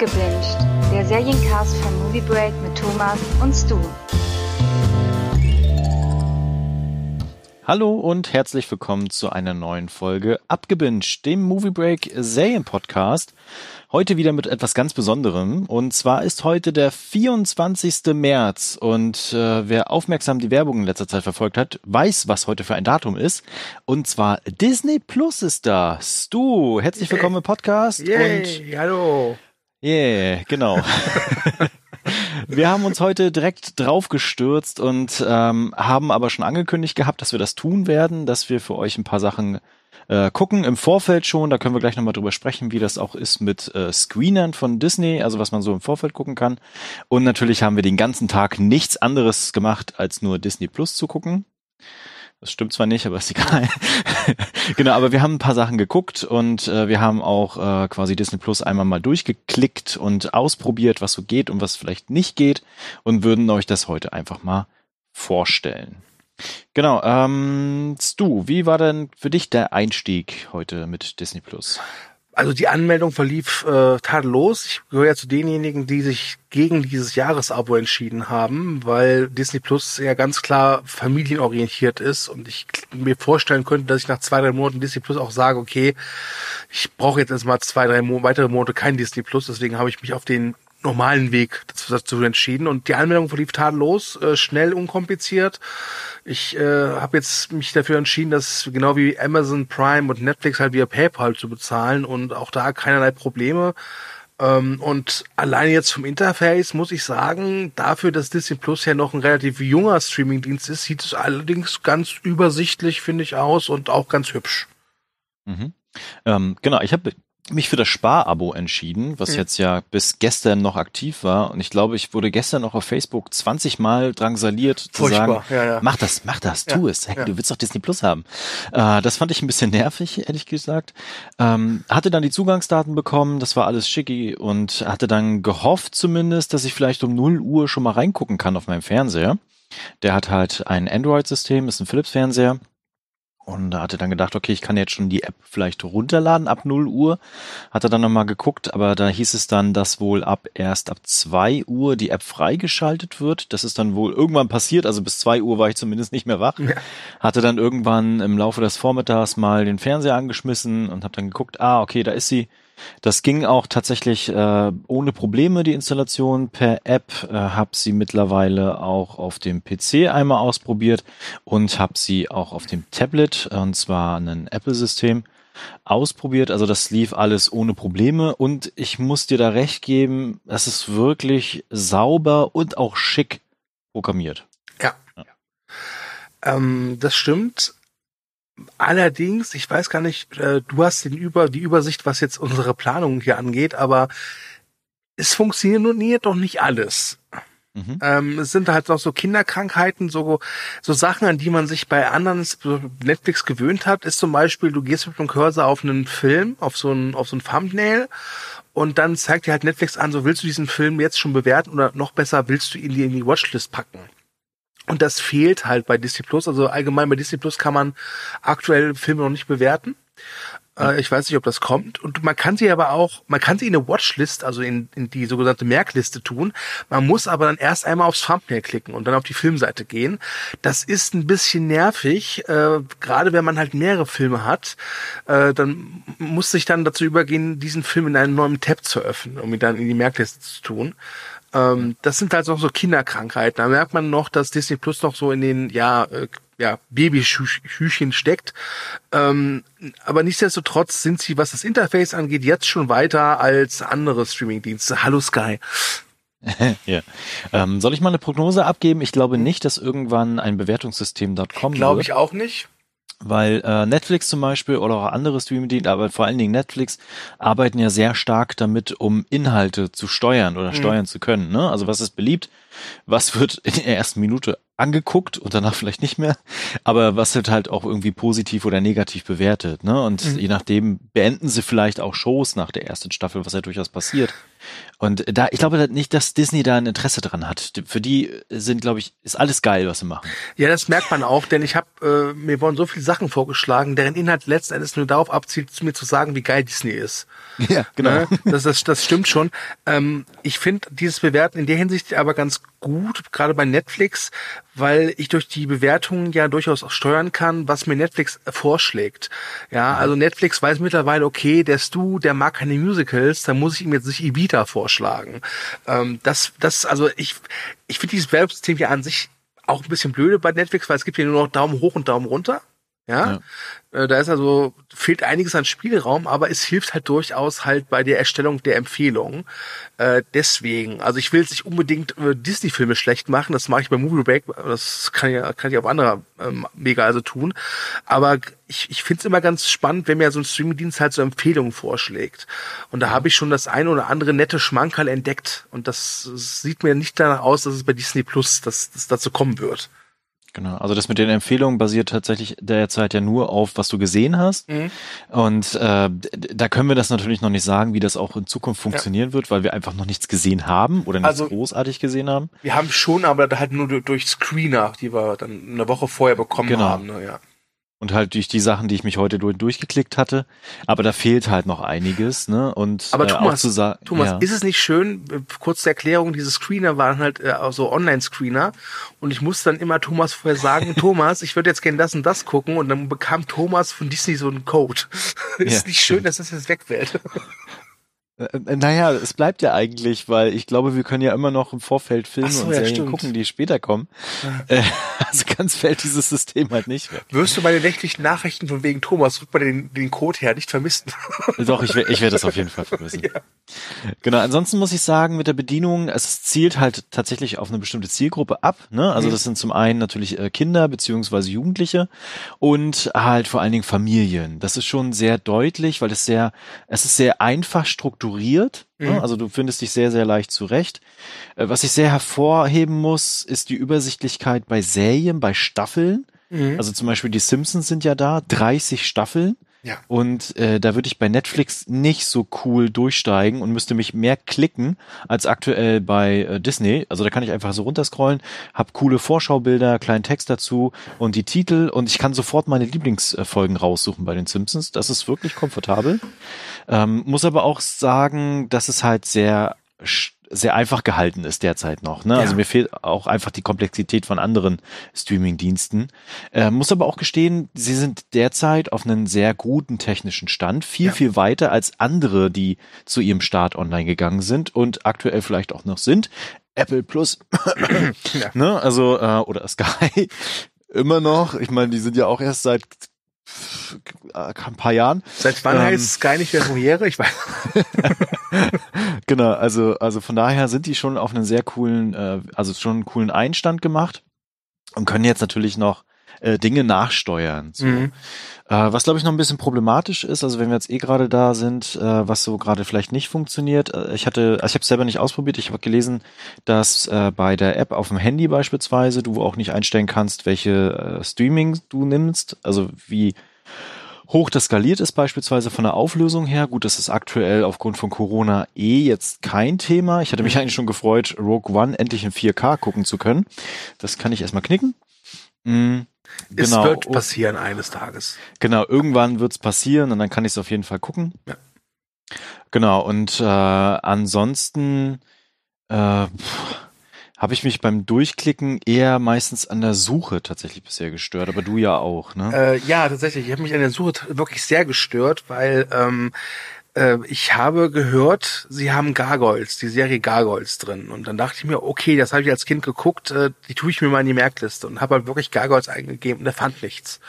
Abgebinged, der Seriencast von Movie Break mit Thomas und Stu. Hallo und herzlich willkommen zu einer neuen Folge Abgebinged, dem Movie Break Serien-Podcast. Heute wieder mit etwas ganz Besonderem. Und zwar ist heute der 24. März. Und äh, wer aufmerksam die Werbung in letzter Zeit verfolgt hat, weiß, was heute für ein Datum ist. Und zwar Disney Plus ist da. Stu, herzlich willkommen im Podcast. Yay, und hallo. Yeah, genau. Wir haben uns heute direkt drauf gestürzt und ähm, haben aber schon angekündigt gehabt, dass wir das tun werden, dass wir für euch ein paar Sachen äh, gucken im Vorfeld schon. Da können wir gleich nochmal drüber sprechen, wie das auch ist mit äh, Screenern von Disney, also was man so im Vorfeld gucken kann. Und natürlich haben wir den ganzen Tag nichts anderes gemacht, als nur Disney Plus zu gucken. Das stimmt zwar nicht, aber ist egal. genau, aber wir haben ein paar Sachen geguckt und äh, wir haben auch äh, quasi Disney Plus einmal mal durchgeklickt und ausprobiert, was so geht und was vielleicht nicht geht und würden euch das heute einfach mal vorstellen. Genau, ähm, Stu, wie war denn für dich der Einstieg heute mit Disney Plus? Also die Anmeldung verlief äh, tadellos. Ich gehöre ja zu denjenigen, die sich gegen dieses Jahresabo entschieden haben, weil Disney Plus ja ganz klar familienorientiert ist und ich mir vorstellen könnte, dass ich nach zwei, drei Monaten Disney Plus auch sage, okay, ich brauche jetzt erstmal zwei, drei Mo weitere Monate kein Disney Plus, deswegen habe ich mich auf den normalen Weg dazu, entschieden. Und die Anmeldung verlief tadellos, äh, schnell, unkompliziert. Ich äh, habe jetzt mich dafür entschieden, das genau wie Amazon Prime und Netflix halt via PayPal zu bezahlen und auch da keinerlei Probleme. Ähm, und allein jetzt vom Interface muss ich sagen, dafür, dass Disney Plus ja noch ein relativ junger Streamingdienst ist, sieht es allerdings ganz übersichtlich, finde ich, aus und auch ganz hübsch. Mhm. Ähm, genau, ich habe mich für das Sparabo entschieden, was mhm. jetzt ja bis gestern noch aktiv war. Und ich glaube, ich wurde gestern noch auf Facebook 20 Mal drangsaliert zu Furchtbar. sagen, ja, ja. mach das, mach das, tu ja, es. Hey, Du willst doch Disney Plus haben. Äh, das fand ich ein bisschen nervig, ehrlich gesagt. Ähm, hatte dann die Zugangsdaten bekommen, das war alles schicki und hatte dann gehofft zumindest, dass ich vielleicht um 0 Uhr schon mal reingucken kann auf meinem Fernseher. Der hat halt ein Android-System, ist ein Philips-Fernseher und da hatte dann gedacht, okay, ich kann jetzt schon die App vielleicht runterladen ab 0 Uhr. Hat er dann nochmal geguckt, aber da hieß es dann, dass wohl ab erst ab 2 Uhr die App freigeschaltet wird. Das ist dann wohl irgendwann passiert, also bis 2 Uhr war ich zumindest nicht mehr wach. Ja. Hatte dann irgendwann im Laufe des Vormittags mal den Fernseher angeschmissen und habe dann geguckt, ah, okay, da ist sie. Das ging auch tatsächlich äh, ohne Probleme, die Installation per App. Äh, habe sie mittlerweile auch auf dem PC einmal ausprobiert und habe sie auch auf dem Tablet, und zwar ein Apple-System, ausprobiert. Also das lief alles ohne Probleme und ich muss dir da recht geben, es ist wirklich sauber und auch schick programmiert. Ja. ja. Ähm, das stimmt. Allerdings, ich weiß gar nicht, äh, du hast den Über, die Übersicht, was jetzt unsere Planung hier angeht, aber es funktioniert doch nicht alles. Mhm. Ähm, es sind halt auch so Kinderkrankheiten, so, so Sachen, an die man sich bei anderen Netflix gewöhnt hat, ist zum Beispiel, du gehst mit dem Cursor auf einen Film, auf so ein, auf so ein Thumbnail und dann zeigt dir halt Netflix an, so willst du diesen Film jetzt schon bewerten oder noch besser, willst du ihn dir in die Watchlist packen? Und das fehlt halt bei Disney Plus. Also allgemein bei Disney Plus kann man aktuell Filme noch nicht bewerten. Äh, ich weiß nicht, ob das kommt. Und man kann sie aber auch, man kann sie in eine Watchlist, also in, in die sogenannte Merkliste tun. Man muss aber dann erst einmal aufs Thumbnail klicken und dann auf die Filmseite gehen. Das ist ein bisschen nervig, äh, gerade wenn man halt mehrere Filme hat. Äh, dann muss sich dann dazu übergehen, diesen Film in einem neuen Tab zu öffnen, um ihn dann in die Merkliste zu tun. Ähm, das sind halt auch so Kinderkrankheiten. Da merkt man noch, dass Disney Plus noch so in den, ja, äh, ja, Babyhüchen steckt. Ähm, aber nichtsdestotrotz sind sie, was das Interface angeht, jetzt schon weiter als andere Streamingdienste. Hallo Sky. ja. Ähm, soll ich mal eine Prognose abgeben? Ich glaube nicht, dass irgendwann ein Bewertungssystem dort kommen Glaube ich auch nicht. Weil äh, Netflix zum Beispiel oder auch andere Streaming-Dienste, aber vor allen Dingen Netflix, arbeiten ja sehr stark damit, um Inhalte zu steuern oder mhm. steuern zu können. Ne? Also was ist beliebt? Was wird in der ersten Minute angeguckt und danach vielleicht nicht mehr? Aber was wird halt auch irgendwie positiv oder negativ bewertet? Ne? Und mhm. je nachdem beenden sie vielleicht auch Shows nach der ersten Staffel, was ja durchaus passiert. Und da, ich glaube nicht, dass Disney da ein Interesse dran hat. Für die sind, glaube ich, ist alles geil, was sie machen. Ja, das merkt man auch, denn ich habe äh, mir wurden so viele Sachen vorgeschlagen, deren Inhalt letzten Endes nur darauf abzielt, mir zu sagen, wie geil Disney ist. Ja, genau. Ne? Das, das, das stimmt schon. Ähm, ich finde dieses Bewerten in der Hinsicht aber ganz gut, gerade bei Netflix, weil ich durch die Bewertungen ja durchaus auch steuern kann, was mir Netflix vorschlägt. Ja, also Netflix weiß mittlerweile, okay, der Stu, der mag keine Musicals, dann muss ich ihm jetzt nicht Evita vorschlagen. Ähm, das, das, also ich, ich finde dieses Werbesystem ja an sich auch ein bisschen blöde bei Netflix, weil es gibt hier nur noch Daumen hoch und Daumen runter. Ja, ja. Äh, da ist also fehlt einiges an Spielraum, aber es hilft halt durchaus halt bei der Erstellung der Empfehlungen. Äh, deswegen, also ich will jetzt nicht unbedingt äh, Disney-Filme schlecht machen, das mache ich bei Movie Break, das kann ich, kann ich auf anderer ähm, Mega also tun. Aber ich, ich finde es immer ganz spannend, wenn mir so ein Streaming-Dienst halt so Empfehlungen vorschlägt. Und da habe ich schon das eine oder andere nette Schmankerl entdeckt. Und das sieht mir nicht danach aus, dass es bei Disney Plus dass, dass dazu kommen wird. Genau, also das mit den Empfehlungen basiert tatsächlich derzeit ja nur auf, was du gesehen hast. Mhm. Und äh, da können wir das natürlich noch nicht sagen, wie das auch in Zukunft funktionieren ja. wird, weil wir einfach noch nichts gesehen haben oder nichts also, großartig gesehen haben. Wir haben schon, aber halt nur durch Screener, die wir dann eine Woche vorher bekommen genau. haben. Ne, ja und halt durch die Sachen, die ich mich heute durchgeklickt hatte. Aber da fehlt halt noch einiges, ne? Und aber Thomas, äh, Thomas, ja. ist es nicht schön? Äh, kurz zur Erklärung: Diese Screener waren halt äh, so Online-Screener und ich musste dann immer Thomas vorher sagen: Thomas, ich würde jetzt gerne das und das gucken und dann bekam Thomas von Disney so einen Code. ist ja, nicht schön, dass das jetzt wegfällt. Äh, äh, naja, es bleibt ja eigentlich, weil ich glaube, wir können ja immer noch im Vorfeld Filme so, und Serien ja, gucken, die später kommen. Ja. Äh, also ganz fällt dieses System halt nicht weg. Wirst du meine nächtlichen Nachrichten von wegen Thomas, rück mal den, den Code her, nicht vermissen? Doch, ich, ich werde das auf jeden Fall vermissen. Ja. Genau, ansonsten muss ich sagen, mit der Bedienung, es zielt halt tatsächlich auf eine bestimmte Zielgruppe ab. Ne? Also mhm. das sind zum einen natürlich Kinder beziehungsweise Jugendliche und halt vor allen Dingen Familien. Das ist schon sehr deutlich, weil es sehr, es ist sehr einfach strukturiert strukturiert. Ne? Mhm. Also du findest dich sehr, sehr leicht zurecht. Äh, was ich sehr hervorheben muss, ist die Übersichtlichkeit bei Serien, bei Staffeln. Mhm. Also zum Beispiel die Simpsons sind ja da, 30 Staffeln. Ja. Und äh, da würde ich bei Netflix nicht so cool durchsteigen und müsste mich mehr klicken als aktuell bei äh, Disney. Also da kann ich einfach so runterscrollen, hab coole Vorschaubilder, kleinen Text dazu und die Titel und ich kann sofort meine Lieblingsfolgen raussuchen bei den Simpsons. Das ist wirklich komfortabel. Ähm, muss aber auch sagen, dass es halt sehr sehr einfach gehalten ist derzeit noch. Ne? Also ja. Also mir fehlt auch einfach die Komplexität von anderen Streaming-Diensten. Äh, muss aber auch gestehen, sie sind derzeit auf einem sehr guten technischen Stand, viel, ja. viel weiter als andere, die zu ihrem Start online gegangen sind und aktuell vielleicht auch noch sind. Apple Plus, ja. ne? also äh, oder Sky immer noch. Ich meine, die sind ja auch erst seit ein paar Jahren. Seit wann ähm, heißt Sky nicht mehr Premiere? Ich weiß. genau, also, also von daher sind die schon auf einen sehr coolen, äh, also schon einen coolen Einstand gemacht und können jetzt natürlich noch äh, Dinge nachsteuern. So. Mhm. Äh, was glaube ich noch ein bisschen problematisch ist, also wenn wir jetzt eh gerade da sind, äh, was so gerade vielleicht nicht funktioniert. Äh, ich hatte, also ich habe es selber nicht ausprobiert. Ich habe gelesen, dass äh, bei der App auf dem Handy beispielsweise du auch nicht einstellen kannst, welche äh, Streaming du nimmst, also wie hoch das skaliert ist beispielsweise von der Auflösung her. Gut, das ist aktuell aufgrund von Corona eh jetzt kein Thema. Ich hatte mich eigentlich schon gefreut, Rogue One endlich in 4K gucken zu können. Das kann ich erstmal knicken. Mhm. Genau. Es wird passieren eines Tages. Genau, irgendwann wird es passieren und dann kann ich es auf jeden Fall gucken. Ja. Genau, und äh, ansonsten äh, habe ich mich beim Durchklicken eher meistens an der Suche tatsächlich bisher gestört, aber du ja auch, ne? Äh, ja, tatsächlich. Ich habe mich an der Suche wirklich sehr gestört, weil ähm, äh, ich habe gehört, sie haben Gargoyles, die Serie Gargoyles drin. Und dann dachte ich mir, okay, das habe ich als Kind geguckt, äh, die tue ich mir mal in die Merkliste und habe halt wirklich Gargoyles eingegeben und er fand nichts.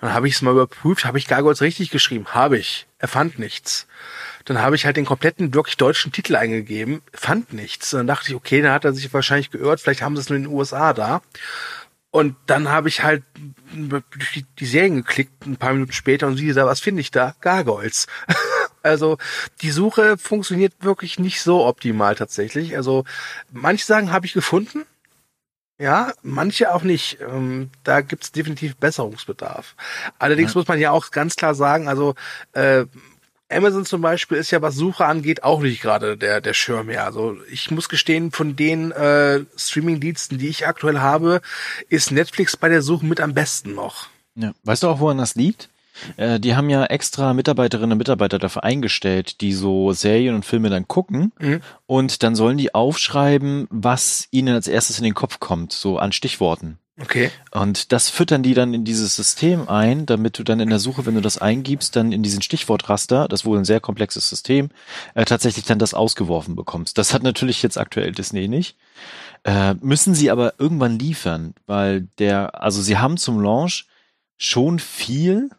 dann habe ich es mal überprüft, habe ich Gargoyles richtig geschrieben? Habe ich. Er fand nichts. Dann habe ich halt den kompletten wirklich deutschen Titel eingegeben, fand nichts. Dann dachte ich, okay, dann hat er sich wahrscheinlich geirrt, vielleicht haben sie es nur in den USA da. Und dann habe ich halt durch die Serien geklickt, ein paar Minuten später, und sie da, was finde ich da? Gargoyles. Also die Suche funktioniert wirklich nicht so optimal tatsächlich. Also manche Sachen habe ich gefunden, ja, manche auch nicht. Ähm, da gibt's definitiv Besserungsbedarf. Allerdings ja. muss man ja auch ganz klar sagen, also äh, Amazon zum Beispiel ist ja, was Suche angeht, auch nicht gerade der, der Schirm mehr. Also ich muss gestehen, von den äh, Streaming-Diensten, die ich aktuell habe, ist Netflix bei der Suche mit am besten noch. Ja. Weißt du auch, woran das liegt? Äh, die haben ja extra Mitarbeiterinnen und Mitarbeiter dafür eingestellt, die so Serien und Filme dann gucken mhm. und dann sollen die aufschreiben, was ihnen als erstes in den Kopf kommt, so an Stichworten. Okay. Und das füttern die dann in dieses System ein, damit du dann in der Suche, wenn du das eingibst, dann in diesen Stichwortraster, das wohl ein sehr komplexes System, äh, tatsächlich dann das ausgeworfen bekommst. Das hat natürlich jetzt aktuell Disney nicht. Äh, müssen sie aber irgendwann liefern, weil der, also sie haben zum Launch schon viel,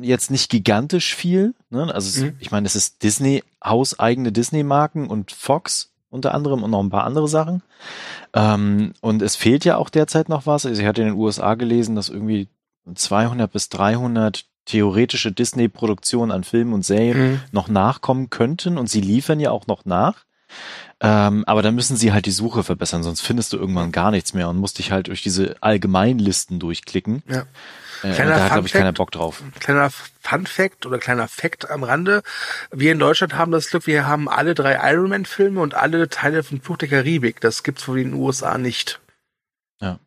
jetzt nicht gigantisch viel. Ne? Also mhm. ich meine, es ist Disney, hauseigene Disney-Marken und Fox unter anderem und noch ein paar andere Sachen. Ähm, und es fehlt ja auch derzeit noch was. Also ich hatte in den USA gelesen, dass irgendwie 200 bis 300 theoretische Disney-Produktionen an Filmen und Serien mhm. noch nachkommen könnten und sie liefern ja auch noch nach. Ähm, aber dann müssen sie halt die Suche verbessern, sonst findest du irgendwann gar nichts mehr und musst dich halt durch diese Allgemeinlisten durchklicken. Ja. Äh, kleiner da hat, glaube ich, keiner Bock drauf. Kleiner Fun Fact oder kleiner Fact am Rande. Wir in Deutschland haben das Glück, wir haben alle drei Iron Man Filme und alle Teile von Fluch der Karibik. Das gibt's von den USA nicht. Ja.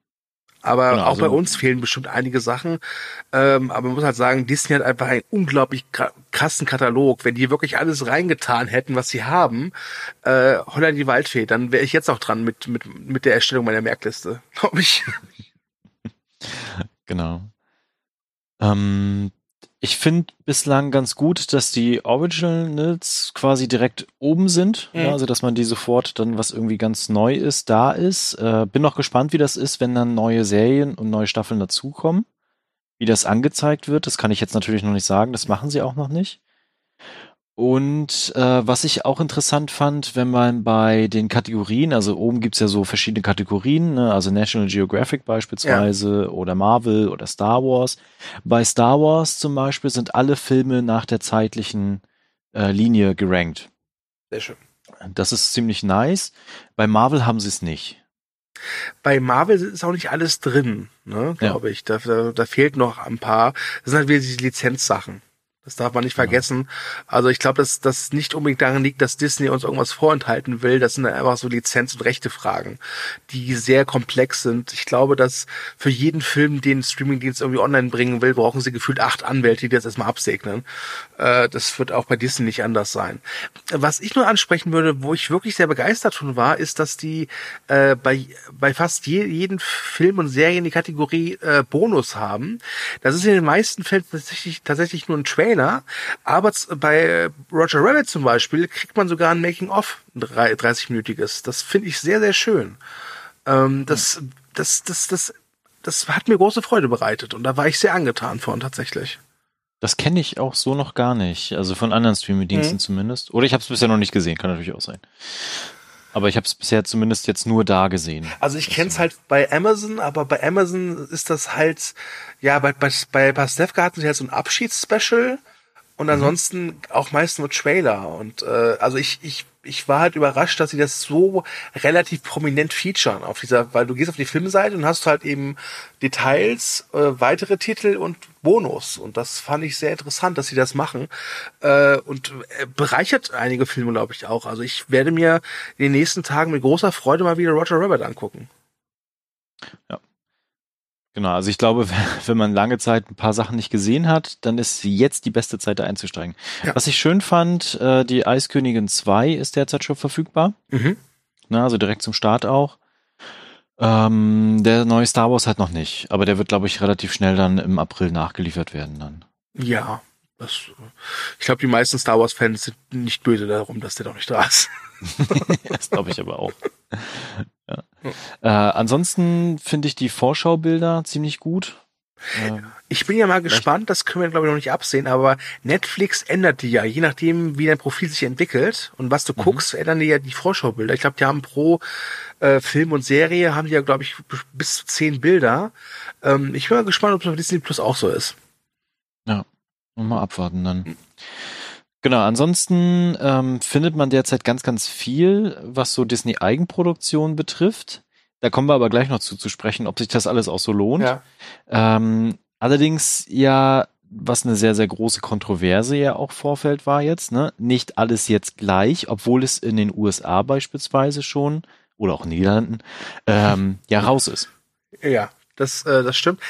Aber genau, auch also bei uns fehlen bestimmt einige Sachen. Ähm, aber man muss halt sagen, Disney hat einfach einen unglaublich krassen Katalog. Wenn die wirklich alles reingetan hätten, was sie haben, äh, Holland die Waldfee, dann wäre ich jetzt auch dran mit, mit, mit der Erstellung meiner Merkliste, glaube ich. Genau. Ähm, ich finde bislang ganz gut, dass die Originals quasi direkt oben sind. Mhm. Ja, also, dass man die sofort dann, was irgendwie ganz neu ist, da ist. Äh, bin noch gespannt, wie das ist, wenn dann neue Serien und neue Staffeln dazukommen. Wie das angezeigt wird, das kann ich jetzt natürlich noch nicht sagen. Das machen sie auch noch nicht. Und äh, was ich auch interessant fand, wenn man bei den Kategorien, also oben gibt's ja so verschiedene Kategorien, ne? also National Geographic beispielsweise ja. oder Marvel oder Star Wars. Bei Star Wars zum Beispiel sind alle Filme nach der zeitlichen äh, Linie gerankt. Sehr schön. Das ist ziemlich nice. Bei Marvel haben sie es nicht. Bei Marvel ist auch nicht alles drin, ne, glaube ja. ich. Da, da, da fehlt noch ein paar. Das sind halt wieder die Lizenzsachen. Das darf man nicht vergessen. Also ich glaube, dass das nicht unbedingt daran liegt, dass Disney uns irgendwas vorenthalten will. Das sind einfach so Lizenz- und Rechte-Fragen, die sehr komplex sind. Ich glaube, dass für jeden Film, den Streamingdienst irgendwie online bringen will, brauchen sie gefühlt acht Anwälte, die das erstmal absegnen. Äh, das wird auch bei Disney nicht anders sein. Was ich nur ansprechen würde, wo ich wirklich sehr begeistert von war, ist, dass die äh, bei, bei fast je, jeden Film und Serien die Kategorie äh, Bonus haben. Das ist in den meisten Fällen tatsächlich, tatsächlich nur ein Trailer Trailer, aber bei Roger Rabbit zum Beispiel kriegt man sogar ein Making-of, ein 30-minütiges. Das finde ich sehr, sehr schön. Ähm, das, das, das, das, das hat mir große Freude bereitet und da war ich sehr angetan von tatsächlich. Das kenne ich auch so noch gar nicht, also von anderen Streaming-Diensten mhm. zumindest. Oder ich habe es bisher noch nicht gesehen, kann natürlich auch sein. Aber ich habe es bisher zumindest jetzt nur da gesehen. Also ich kenne es halt bei Amazon, aber bei Amazon ist das halt, ja, bei, bei, bei Pastewka hatten sie halt so ein Abschiedsspecial und mhm. ansonsten mhm. auch meist nur Trailer. Und äh, also ich, ich ich war halt überrascht, dass sie das so relativ prominent featuren auf dieser, weil du gehst auf die Filmseite und hast halt eben Details, äh, weitere Titel und Bonus. Und das fand ich sehr interessant, dass sie das machen. Äh, und äh, bereichert einige Filme, glaube ich, auch. Also ich werde mir in den nächsten Tagen mit großer Freude mal wieder Roger Rabbit angucken. Ja. Genau, also ich glaube, wenn man lange Zeit ein paar Sachen nicht gesehen hat, dann ist jetzt die beste Zeit, da einzusteigen. Ja. Was ich schön fand, äh, die Eiskönigin 2 ist derzeit schon verfügbar. Mhm. Na, also direkt zum Start auch. Ähm, der neue Star Wars halt noch nicht, aber der wird, glaube ich, relativ schnell dann im April nachgeliefert werden dann. Ja, das, ich glaube, die meisten Star Wars-Fans sind nicht böse darum, dass der doch nicht da ist. das glaube ich aber auch. Ja. Äh, ansonsten finde ich die Vorschaubilder ziemlich gut. Äh, ich bin ja mal gespannt, das können wir glaube ich noch nicht absehen, aber Netflix ändert die ja, je nachdem, wie dein Profil sich entwickelt und was du mhm. guckst, ändern die ja die Vorschaubilder. Ich glaube, die haben pro äh, Film und Serie haben die ja, glaube ich, bis zu zehn Bilder. Ähm, ich bin mal gespannt, ob es bei Disney Plus auch so ist. Ja, mal abwarten dann. Genau, ansonsten ähm, findet man derzeit ganz, ganz viel, was so Disney-Eigenproduktion betrifft. Da kommen wir aber gleich noch zu, zu sprechen, ob sich das alles auch so lohnt. Ja. Ähm, allerdings ja was eine sehr, sehr große Kontroverse ja auch Vorfeld war jetzt, ne? Nicht alles jetzt gleich, obwohl es in den USA beispielsweise schon oder auch in den Niederlanden ähm, ja raus ist. Ja, das, äh, das stimmt.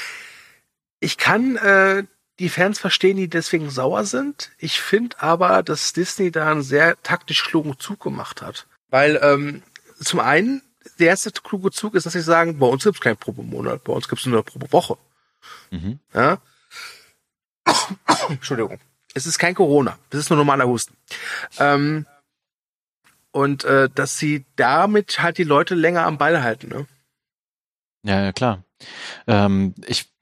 Ich kann äh, die Fans verstehen, die deswegen sauer sind. Ich finde aber, dass Disney da einen sehr taktisch klugen Zug gemacht hat. Weil ähm, zum einen, der erste kluge Zug ist, dass sie sagen, bei uns gibt's kein Probemonat, bei uns gibt's nur eine Probewoche. Mhm. Ja? Entschuldigung. Es ist kein Corona, das ist nur normaler Husten. Ähm, und äh, dass sie damit halt die Leute länger am Ball halten, ne? Ja, ja klar. Ähm, ich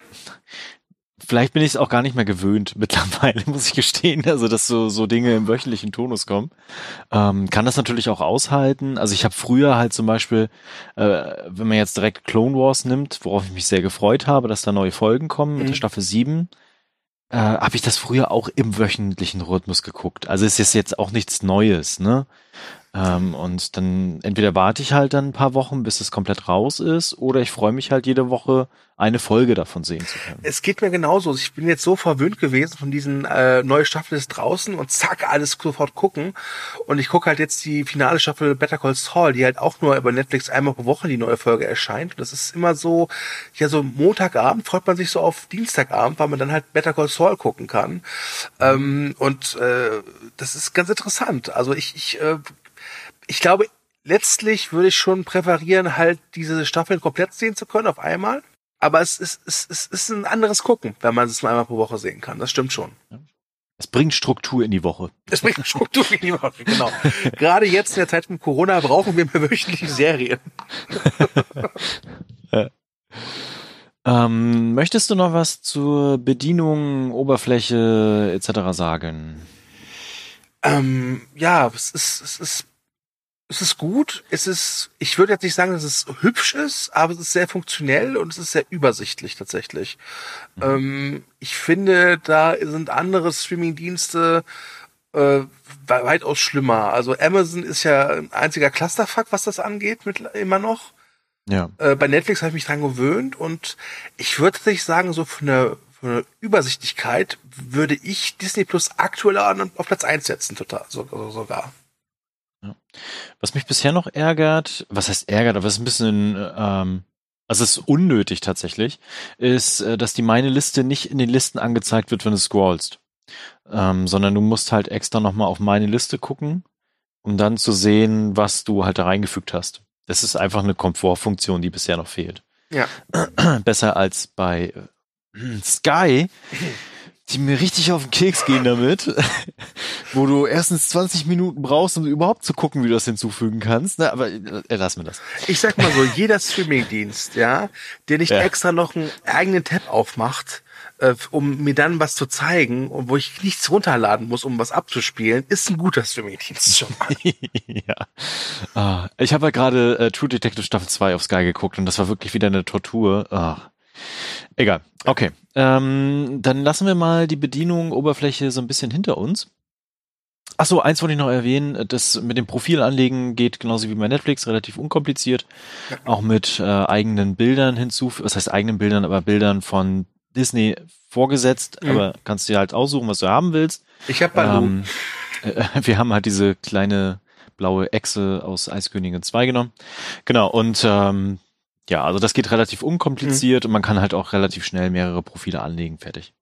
vielleicht bin ich es auch gar nicht mehr gewöhnt mittlerweile, muss ich gestehen, also dass so, so Dinge im wöchentlichen Tonus kommen. Ähm, kann das natürlich auch aushalten. Also ich habe früher halt zum Beispiel, äh, wenn man jetzt direkt Clone Wars nimmt, worauf ich mich sehr gefreut habe, dass da neue Folgen kommen mhm. mit der mhm. Staffel 7, äh, habe ich das früher auch im wöchentlichen Rhythmus geguckt. Also es ist jetzt auch nichts Neues, ne? Ähm, und dann entweder warte ich halt dann ein paar Wochen, bis es komplett raus ist, oder ich freue mich halt jede Woche eine Folge davon sehen zu können. Es geht mir genauso. Ich bin jetzt so verwöhnt gewesen von diesen äh, neue Staffel ist draußen und zack, alles sofort gucken. Und ich gucke halt jetzt die finale Staffel Better Call Saul, die halt auch nur über Netflix einmal pro Woche die neue Folge erscheint. Und das ist immer so, ja, so Montagabend freut man sich so auf Dienstagabend, weil man dann halt Better Call Saul gucken kann. Ähm, und äh, das ist ganz interessant. Also ich, ich äh, ich glaube, letztlich würde ich schon präferieren, halt diese Staffeln komplett sehen zu können auf einmal. Aber es ist, es, es ist ein anderes Gucken, wenn man es mal einmal pro Woche sehen kann. Das stimmt schon. Es bringt Struktur in die Woche. Es bringt Struktur in die Woche, genau. Gerade jetzt in der Zeit mit Corona brauchen wir mehr wöchentliche Serien. ja. ähm, möchtest du noch was zur Bedienung, Oberfläche etc. sagen? Ähm, ja, es ist, es ist es ist gut. Es ist, ich würde jetzt nicht sagen, dass es hübsch ist, aber es ist sehr funktionell und es ist sehr übersichtlich tatsächlich. Mhm. Ähm, ich finde, da sind andere Streaming-Dienste äh, weitaus schlimmer. Also Amazon ist ja ein einziger Clusterfuck, was das angeht, mit, immer noch. Ja. Äh, bei Netflix habe ich mich dran gewöhnt und ich würde tatsächlich sagen, so von der, von der Übersichtlichkeit würde ich Disney Plus aktuell auf Platz 1 setzen, total, sogar. Ja. Was mich bisher noch ärgert, was heißt ärgert, aber es ist ein bisschen, ähm, also es ist unnötig tatsächlich, ist, äh, dass die meine Liste nicht in den Listen angezeigt wird, wenn du scrollst. Ähm, sondern du musst halt extra nochmal auf meine Liste gucken, um dann zu sehen, was du halt da reingefügt hast. Das ist einfach eine Komfortfunktion, die bisher noch fehlt. Ja. Besser als bei äh, Sky, die mir richtig auf den Keks gehen damit, wo du erstens 20 Minuten brauchst, um überhaupt zu gucken, wie du das hinzufügen kannst. Ne? Aber äh, lass mir das. Ich sag mal so, jeder Streamingdienst, ja, der nicht ja. extra noch einen eigenen Tab aufmacht, äh, um mir dann was zu zeigen und wo ich nichts runterladen muss, um was abzuspielen, ist ein guter Streamingdienst schon mal. ja. Ah, ich habe ja gerade äh, True Detective Staffel 2 auf Sky geguckt und das war wirklich wieder eine Tortur. Ah. Egal. Okay. Ähm, dann lassen wir mal die Bedienung, Oberfläche so ein bisschen hinter uns. Ach so, eins wollte ich noch erwähnen. Das mit dem Profil anlegen geht genauso wie bei Netflix relativ unkompliziert. Auch mit äh, eigenen Bildern hinzu. Was heißt eigenen Bildern, aber Bildern von Disney vorgesetzt. Mhm. Aber kannst dir halt aussuchen, was du haben willst. Ich habe Baloo. Ähm, äh, wir haben halt diese kleine blaue Echse aus Eiskönigin 2 genommen. Genau, und ähm, ja, also das geht relativ unkompliziert mhm. und man kann halt auch relativ schnell mehrere Profile anlegen, fertig.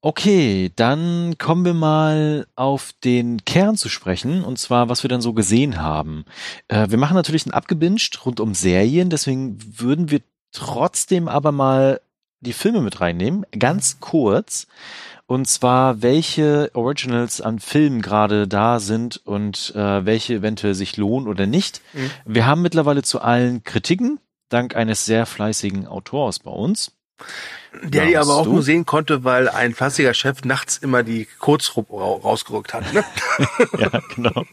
Okay, dann kommen wir mal auf den Kern zu sprechen, und zwar, was wir dann so gesehen haben. Äh, wir machen natürlich ein Abgebinged rund um Serien, deswegen würden wir trotzdem aber mal die Filme mit reinnehmen, ganz kurz. Und zwar, welche Originals an Filmen gerade da sind und äh, welche eventuell sich lohnen oder nicht. Mhm. Wir haben mittlerweile zu allen Kritiken, dank eines sehr fleißigen Autors bei uns. Der ja, die aber auch du? nur sehen konnte, weil ein fleißiger Chef nachts immer die Kurzrup rausgerückt hat. Ne? ja, genau.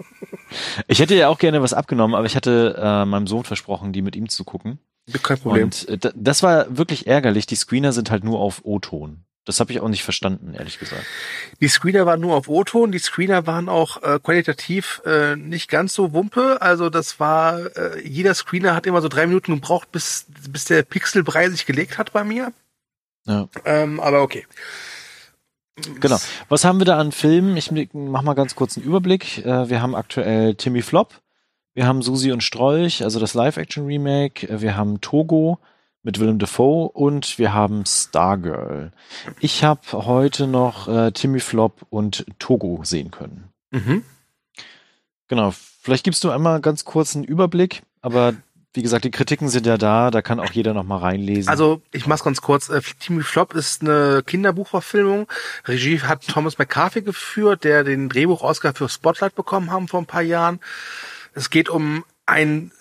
Ich hätte ja auch gerne was abgenommen, aber ich hatte äh, meinem Sohn versprochen, die mit ihm zu gucken. Kein Problem. Und äh, das war wirklich ärgerlich. Die Screener sind halt nur auf O-Ton. Das habe ich auch nicht verstanden, ehrlich gesagt. Die Screener waren nur auf O-Ton, die Screener waren auch äh, qualitativ äh, nicht ganz so wumpe. Also das war, äh, jeder Screener hat immer so drei Minuten gebraucht, bis, bis der Pixelbrei sich gelegt hat bei mir. Ja. Ähm, aber okay. Genau. Was haben wir da an Filmen? Ich mach mal ganz kurz einen Überblick. Äh, wir haben aktuell Timmy Flop, wir haben Susi und Strolch, also das Live-Action-Remake, äh, wir haben Togo mit Willem Dafoe und wir haben Stargirl. Ich habe heute noch äh, Timmy Flop und Togo sehen können. Mhm. Genau. Vielleicht gibst du einmal ganz kurz einen Überblick, aber wie gesagt, die Kritiken sind ja da, da kann auch jeder noch mal reinlesen. Also, ich mach's ganz kurz. Äh, Timmy Flop ist eine Kinderbuchverfilmung. Regie hat Thomas McCarthy geführt, der den Drehbuch-Oscar für Spotlight bekommen haben vor ein paar Jahren. Es geht um einen,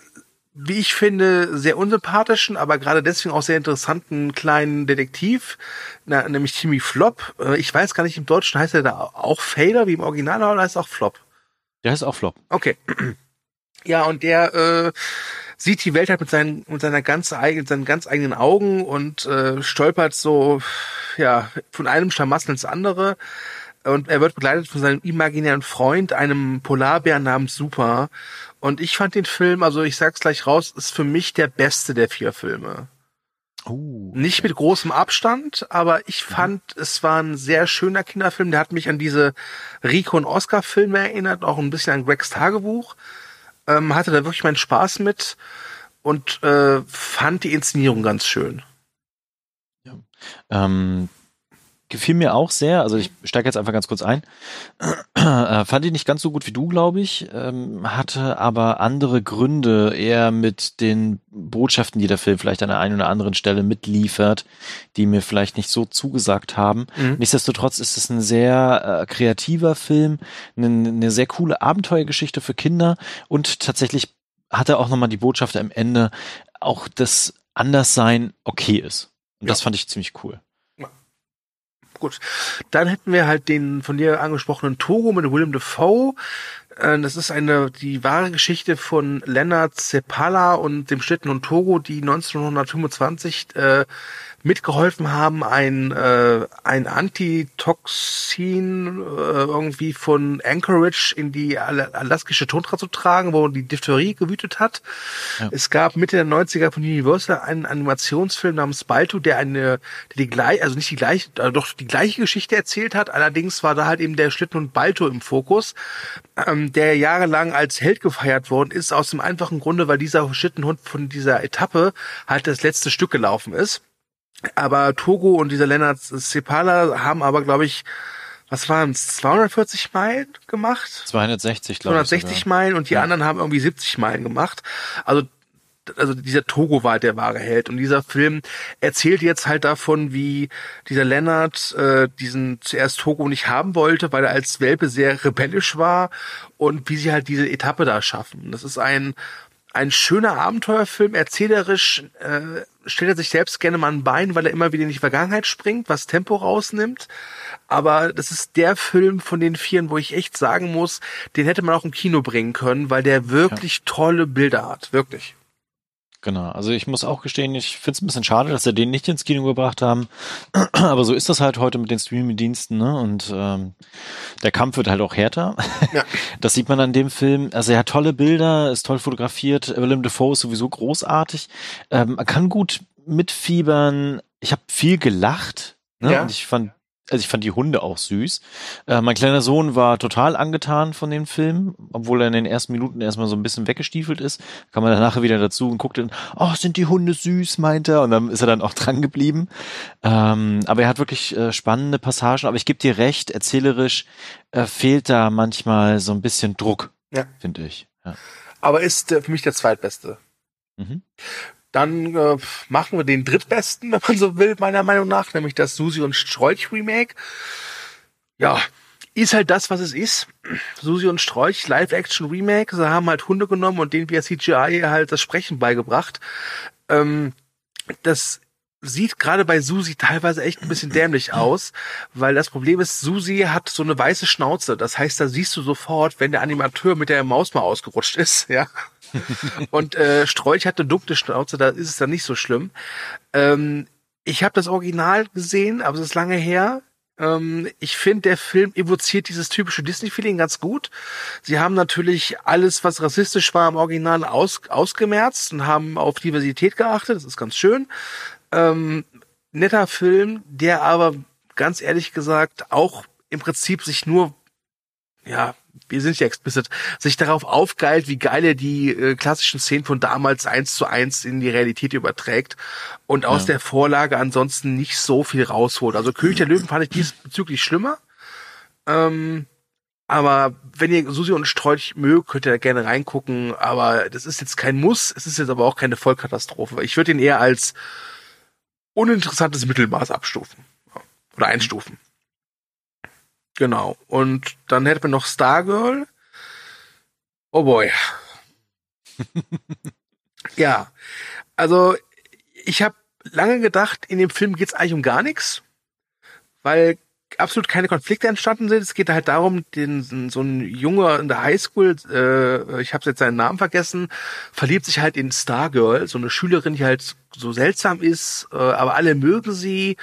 wie ich finde, sehr unsympathischen, aber gerade deswegen auch sehr interessanten kleinen Detektiv, na, nämlich Timmy Flop. Äh, ich weiß gar nicht, im Deutschen heißt er da auch Fader wie im Original oder heißt er auch Flop? Der heißt auch Flop. Okay. Ja, und der äh, sieht die Welt halt mit seinen mit seiner ganz eigenen seinen ganz eigenen Augen und äh, stolpert so ja von einem Schlamassel ins andere und er wird begleitet von seinem imaginären Freund einem Polarbär namens Super und ich fand den Film also ich sag's gleich raus ist für mich der beste der vier Filme Oh, okay. Nicht mit großem Abstand, aber ich mhm. fand, mhm. es war ein sehr schöner Kinderfilm. Der hat mich an diese Rico und Oscar Filme erinnert, auch ein bisschen an Gregs Tagebuch ähm, hatte da wirklich meinen Spaß mit und äh, fand die Inszenierung ganz schön. Ja. Ähm, gefiel mir auch sehr. Also ich steige jetzt einfach ganz kurz ein. Äh, fand ich nicht ganz so gut wie du, glaube ich. Ähm, hatte aber andere Gründe, eher mit den Botschaften, die der Film vielleicht an der einen oder anderen Stelle mitliefert, die mir vielleicht nicht so zugesagt haben. Mhm. Nichtsdestotrotz ist es ein sehr äh, kreativer Film, eine, eine sehr coole Abenteuergeschichte für Kinder und tatsächlich hat er auch nochmal die Botschaft am Ende, auch das Anderssein okay ist. Und ja. das fand ich ziemlich cool gut. Dann hätten wir halt den von dir angesprochenen Togo mit Willem Dafoe. Äh, das ist eine die wahre Geschichte von Leonard Cepala und dem Schlitten und Togo, die 1925 äh, mitgeholfen haben, ein, äh, ein Antitoxin äh, irgendwie von Anchorage in die alaskische Tundra zu tragen, wo die Diphtherie gewütet hat. Ja. Es gab Mitte der 90er von Universal einen Animationsfilm namens Balto, der eine, der die gleiche, also nicht die gleiche, äh, doch die gleiche Geschichte erzählt hat. Allerdings war da halt eben der Schlittenhund Balto im Fokus, ähm, der jahrelang als Held gefeiert worden ist, aus dem einfachen Grunde, weil dieser Schlittenhund von dieser Etappe halt das letzte Stück gelaufen ist. Aber Togo und dieser Lennart Sepala haben aber, glaube ich, was waren es, 240 Meilen gemacht? 260, glaube ich. 260 Meilen und die ja. anderen haben irgendwie 70 Meilen gemacht. Also also dieser Togo war halt der wahre Held und dieser Film erzählt jetzt halt davon, wie dieser Lennart äh, diesen zuerst Togo nicht haben wollte, weil er als Welpe sehr rebellisch war und wie sie halt diese Etappe da schaffen. Das ist ein ein schöner Abenteuerfilm, erzählerisch äh, stellt er sich selbst gerne mal ein Bein, weil er immer wieder in die Vergangenheit springt, was Tempo rausnimmt. Aber das ist der Film von den Vieren, wo ich echt sagen muss, den hätte man auch im Kino bringen können, weil der wirklich ja. tolle Bilder hat. Wirklich. Genau, also ich muss auch gestehen, ich finde es ein bisschen schade, dass sie den nicht ins Kino gebracht haben. Aber so ist das halt heute mit den Streaming-Diensten, ne? Und ähm, der Kampf wird halt auch härter. Ja. Das sieht man an dem Film. Also er hat tolle Bilder, ist toll fotografiert. Willem Dafoe ist sowieso großartig. Ähm, man kann gut mitfiebern. Ich habe viel gelacht. Ne? Ja. Und ich fand also ich fand die Hunde auch süß. Äh, mein kleiner Sohn war total angetan von dem Film, obwohl er in den ersten Minuten erstmal so ein bisschen weggestiefelt ist. Kam er nachher wieder dazu und guckte, oh, sind die Hunde süß, meint er. Und dann ist er dann auch dran geblieben. Ähm, aber er hat wirklich äh, spannende Passagen. Aber ich gebe dir recht, erzählerisch äh, fehlt da manchmal so ein bisschen Druck, ja. finde ich. Ja. Aber ist äh, für mich der zweitbeste. Mhm. Dann äh, machen wir den drittbesten, wenn man so will, meiner Meinung nach, nämlich das Susi und Strolch Remake. Ja, ist halt das, was es ist. Susi und Strolch, Live-Action-Remake. Sie haben halt Hunde genommen und denen via CGI halt das Sprechen beigebracht. Ähm, das sieht gerade bei Susi teilweise echt ein bisschen dämlich aus, weil das Problem ist, Susi hat so eine weiße Schnauze. Das heißt, da siehst du sofort, wenn der Animateur mit der Maus mal ausgerutscht ist, ja. Und äh, Strolch hatte dunkle Schnauze, da ist es dann nicht so schlimm. Ähm, ich habe das Original gesehen, aber es ist lange her. Ähm, ich finde, der Film evoziert dieses typische Disney-Feeling ganz gut. Sie haben natürlich alles, was rassistisch war im Original, aus, ausgemerzt und haben auf Diversität geachtet. Das ist ganz schön. Ähm, netter Film, der aber ganz ehrlich gesagt auch im Prinzip sich nur, ja, wir sind ja explicit, sich darauf aufgeilt, wie geil er die äh, klassischen Szenen von damals eins zu eins in die Realität überträgt und aus ja. der Vorlage ansonsten nicht so viel rausholt. Also König der Löwen fand ich diesbezüglich schlimmer. Ähm, aber wenn ihr Susi und Strolch mögt, könnt ihr da gerne reingucken. Aber das ist jetzt kein Muss. Es ist jetzt aber auch keine Vollkatastrophe. Ich würde ihn eher als uninteressantes Mittelmaß abstufen. Oder einstufen. Genau. Und dann hätten wir noch Stargirl. Oh boy. ja. Also, ich habe lange gedacht, in dem Film geht's eigentlich um gar nichts. Weil absolut keine Konflikte entstanden sind. Es geht halt darum, den, so ein Junge in der Highschool, äh, ich habe jetzt seinen Namen vergessen, verliebt sich halt in Stargirl, so eine Schülerin, die halt so seltsam ist, äh, aber alle mögen sie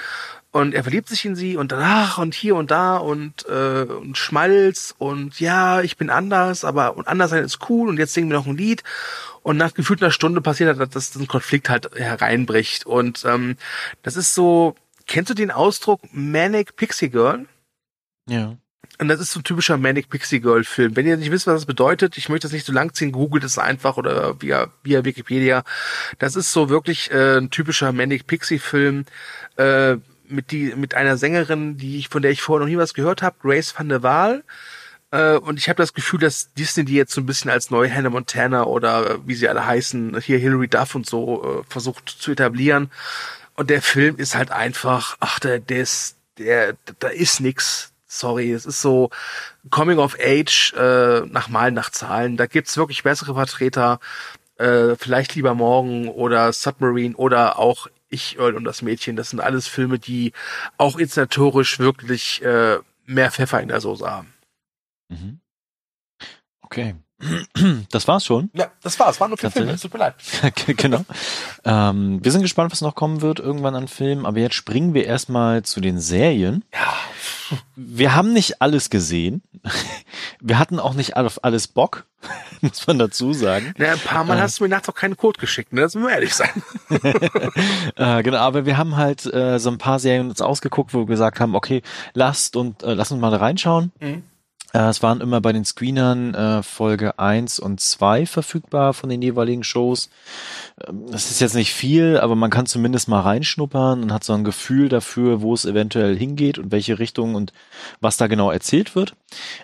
und er verliebt sich in sie und danach und hier und da und, äh, und Schmalz und ja, ich bin anders, aber und anders sein ist cool und jetzt singen wir noch ein Lied. Und nach gefühlt einer Stunde passiert halt, dass ein Konflikt halt hereinbricht. Und ähm, das ist so, kennst du den Ausdruck Manic Pixie Girl? Ja. Und das ist so ein typischer Manic Pixie Girl Film. Wenn ihr nicht wisst, was das bedeutet, ich möchte das nicht so lang ziehen, googelt es einfach oder via, via Wikipedia. Das ist so wirklich äh, ein typischer Manic Pixie Film. Äh, mit die mit einer Sängerin, die ich von der ich vorher noch nie was gehört habe, Grace van der Waal. Äh, und ich habe das Gefühl, dass Disney die jetzt so ein bisschen als neue Hannah Montana oder äh, wie sie alle heißen, hier Hilary Duff und so äh, versucht zu etablieren. Und der Film ist halt einfach, ach, der, der ist, der, da ist nix. Sorry, es ist so Coming of Age äh, nach Malen, nach Zahlen. Da gibt's wirklich bessere Vertreter. Äh, vielleicht lieber morgen oder Submarine oder auch ich Earl und das Mädchen, das sind alles Filme, die auch inszenatorisch wirklich äh, mehr Pfeffer in der Soße haben. Mhm. Okay. Das war's schon. Ja, das war's. War nur vier Filme. Tut mir leid. genau. Ähm, wir sind gespannt, was noch kommen wird irgendwann an Filmen. Aber jetzt springen wir erstmal zu den Serien. Ja. Wir haben nicht alles gesehen. Wir hatten auch nicht auf alles Bock, muss man dazu sagen. Ja, ein paar Mal äh, hast du mir nachts auch keinen Code geschickt, ne? Das müssen wir ehrlich sein. äh, genau, aber wir haben halt äh, so ein paar Serien uns ausgeguckt, wo wir gesagt haben, okay, lasst und äh, lass uns mal reinschauen. Mhm. Äh, es waren immer bei den Screenern äh, Folge 1 und 2 verfügbar von den jeweiligen Shows. Ähm, das ist jetzt nicht viel, aber man kann zumindest mal reinschnuppern und hat so ein Gefühl dafür, wo es eventuell hingeht und welche Richtung und was da genau erzählt wird.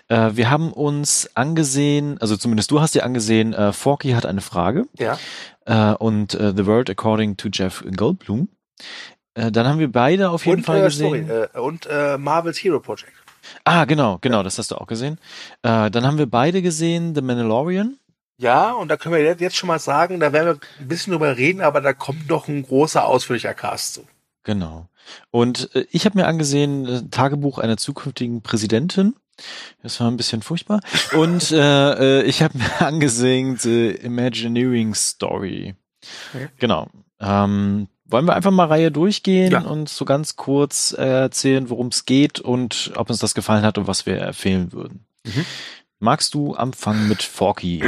Äh, wir haben uns angesehen, also zumindest du hast dir angesehen, äh, Forky hat eine Frage. Ja. Äh, und äh, The World According to Jeff Goldblum. Dann haben wir beide auf jeden und, Fall gesehen. Sorry, und Marvel's Hero Project. Ah, genau, genau, das hast du auch gesehen. Äh, dann haben wir beide gesehen, The Mandalorian. Ja, und da können wir jetzt schon mal sagen, da werden wir ein bisschen drüber reden, aber da kommt noch ein großer, ausführlicher Cast zu. Genau. Und äh, ich habe mir angesehen, äh, Tagebuch einer zukünftigen Präsidentin. Das war ein bisschen furchtbar. Und äh, äh ich habe mir angesehen, The Imagineering Story. Okay. Genau. Ähm, wollen wir einfach mal Reihe durchgehen ja. und so ganz kurz äh, erzählen, worum es geht und ob uns das gefallen hat und was wir empfehlen würden. Mhm. Magst du anfangen mit Forky?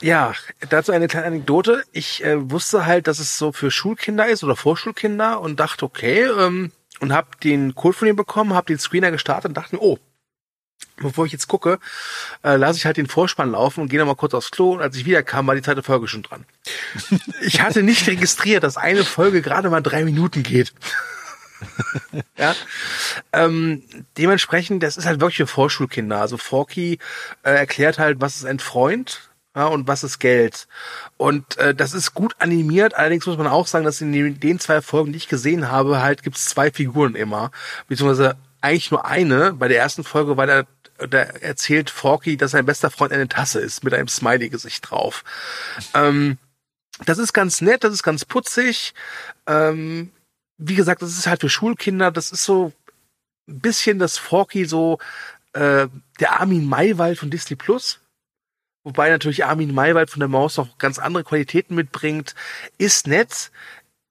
Ja, dazu eine kleine Anekdote. Ich äh, wusste halt, dass es so für Schulkinder ist oder Vorschulkinder und dachte, okay, ähm, und habe den Code von ihm bekommen, habe den Screener gestartet und dachte oh, bevor ich jetzt gucke, äh, lasse ich halt den Vorspann laufen und gehe nochmal kurz aufs Klo und als ich wiederkam, war die zweite Folge schon dran. ich hatte nicht registriert, dass eine Folge gerade mal drei Minuten geht. ja. Ähm, dementsprechend, das ist halt wirklich für Vorschulkinder. Also Forky äh, erklärt halt, was ist ein Freund ja, und was ist Geld. Und äh, das ist gut animiert, allerdings muss man auch sagen, dass in den, zwei Folgen, die ich gesehen habe, halt gibt's zwei Figuren immer. Beziehungsweise eigentlich nur eine. Bei der ersten Folge war der da erzählt Forky, dass sein bester Freund eine Tasse ist mit einem Smiley-Gesicht drauf. Ähm, das ist ganz nett, das ist ganz putzig. Ähm, wie gesagt, das ist halt für Schulkinder, das ist so ein bisschen das Forky so äh, der Armin Maywald von Disney Plus. Wobei natürlich Armin Maywald von der Maus noch ganz andere Qualitäten mitbringt. Ist nett,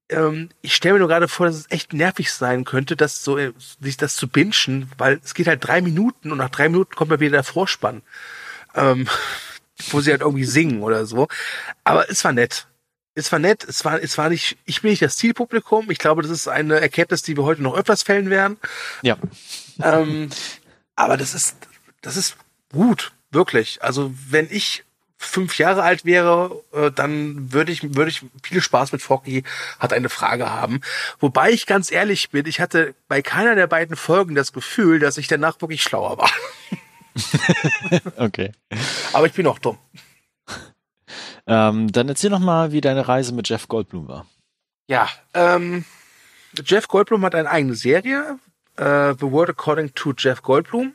ähm, ich stelle mir nur gerade vor, dass es echt nervig sein könnte, das so, äh, sich das zu bingen, weil es geht halt drei Minuten und nach drei Minuten kommt mal wieder der Vorspann. Ähm, wo sie halt irgendwie singen oder so. Aber es war nett. es war nett, es war, es war nicht, ich bin nicht das Zielpublikum. Ich glaube, das ist eine Erkenntnis, die wir heute noch öfters fällen werden. Ja. Ähm, aber das ist, das ist gut, wirklich. Also wenn ich fünf Jahre alt wäre, äh, dann würde ich, würde ich viel Spaß mit Focky hat eine Frage haben. Wobei ich ganz ehrlich bin, ich hatte bei keiner der beiden Folgen das Gefühl, dass ich danach wirklich schlauer war. okay. Aber ich bin auch dumm. Ähm, dann erzähl noch mal, wie deine Reise mit Jeff Goldblum war. Ja, ähm, Jeff Goldblum hat eine eigene Serie, äh, The World According to Jeff Goldblum.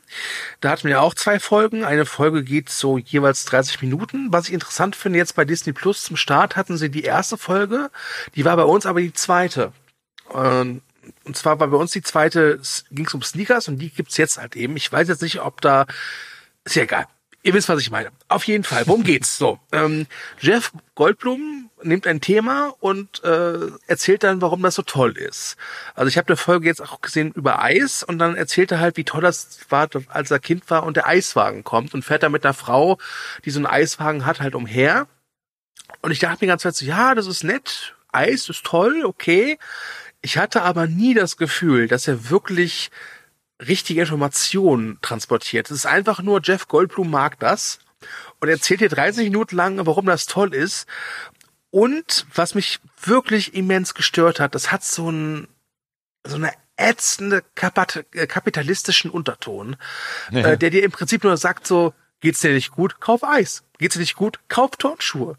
Da hatten wir auch zwei Folgen. Eine Folge geht so jeweils 30 Minuten. Was ich interessant finde, jetzt bei Disney Plus zum Start hatten sie die erste Folge, die war bei uns aber die zweite. Ähm, und zwar war bei uns die zweite, ging es um Sneakers und die gibt's jetzt halt eben. Ich weiß jetzt nicht, ob da, ist ja egal. Ihr wisst, was ich meine. Auf jeden Fall. Worum geht's? So, ähm, Jeff Goldblum nimmt ein Thema und äh, erzählt dann, warum das so toll ist. Also ich habe eine Folge jetzt auch gesehen über Eis und dann erzählt er halt, wie toll das war, als er Kind war und der Eiswagen kommt und fährt da mit einer Frau, die so einen Eiswagen hat, halt umher. Und ich dachte mir ganz Zeit so, ja, das ist nett, Eis ist toll, okay. Ich hatte aber nie das Gefühl, dass er wirklich richtige Informationen transportiert. Es ist einfach nur, Jeff Goldblum mag das und erzählt dir 30 Minuten lang, warum das toll ist. Und was mich wirklich immens gestört hat, das hat so ein, so eine ätzende äh, kapitalistischen Unterton, ja. äh, der dir im Prinzip nur sagt so, geht's dir nicht gut, kauf Eis. Geht's dir nicht gut, kauf Turnschuhe.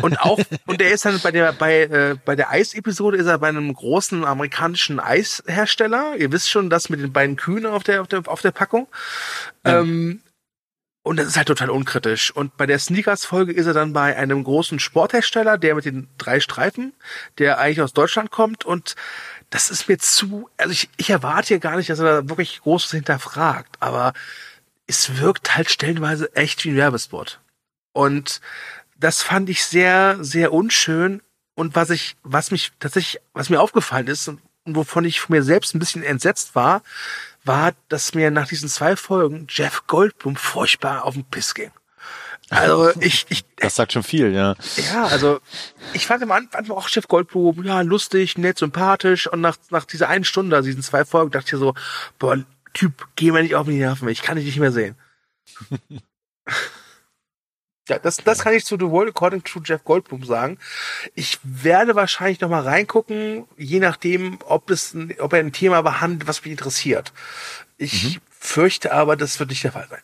Und auch, und der ist dann bei der, bei, äh, bei der Eis-Episode ist er bei einem großen amerikanischen Eishersteller. Ihr wisst schon, das mit den beiden Kühen auf der, auf der, auf der Packung. Ja. Ähm, und das ist halt total unkritisch. Und bei der Sneakers-Folge ist er dann bei einem großen Sporthersteller, der mit den drei Streifen, der eigentlich aus Deutschland kommt. Und das ist mir zu, also ich, ich erwarte hier gar nicht, dass er da wirklich Großes hinterfragt. Aber es wirkt halt stellenweise echt wie ein Werbespot. Und das fand ich sehr, sehr unschön. Und was ich, was mich tatsächlich, was mir aufgefallen ist und wovon ich von mir selbst ein bisschen entsetzt war, war, dass mir nach diesen zwei Folgen Jeff Goldblum furchtbar auf den Piss ging. Also ich, ich Das sagt schon viel, ja. Ja, also ich fand am Anfang auch Jeff Goldblum, ja, lustig, nett, sympathisch und nach, nach dieser einen Stunde, diesen zwei Folgen, dachte ich so, boah, Typ, geh mir nicht auf die Nerven, ich kann dich nicht mehr sehen. Ja, das, das kann ich zu The World According to Jeff Goldblum sagen. Ich werde wahrscheinlich noch mal reingucken, je nachdem, ob es, ob er ein Thema behandelt, was mich interessiert. Ich mhm. fürchte aber, das wird nicht der Fall sein.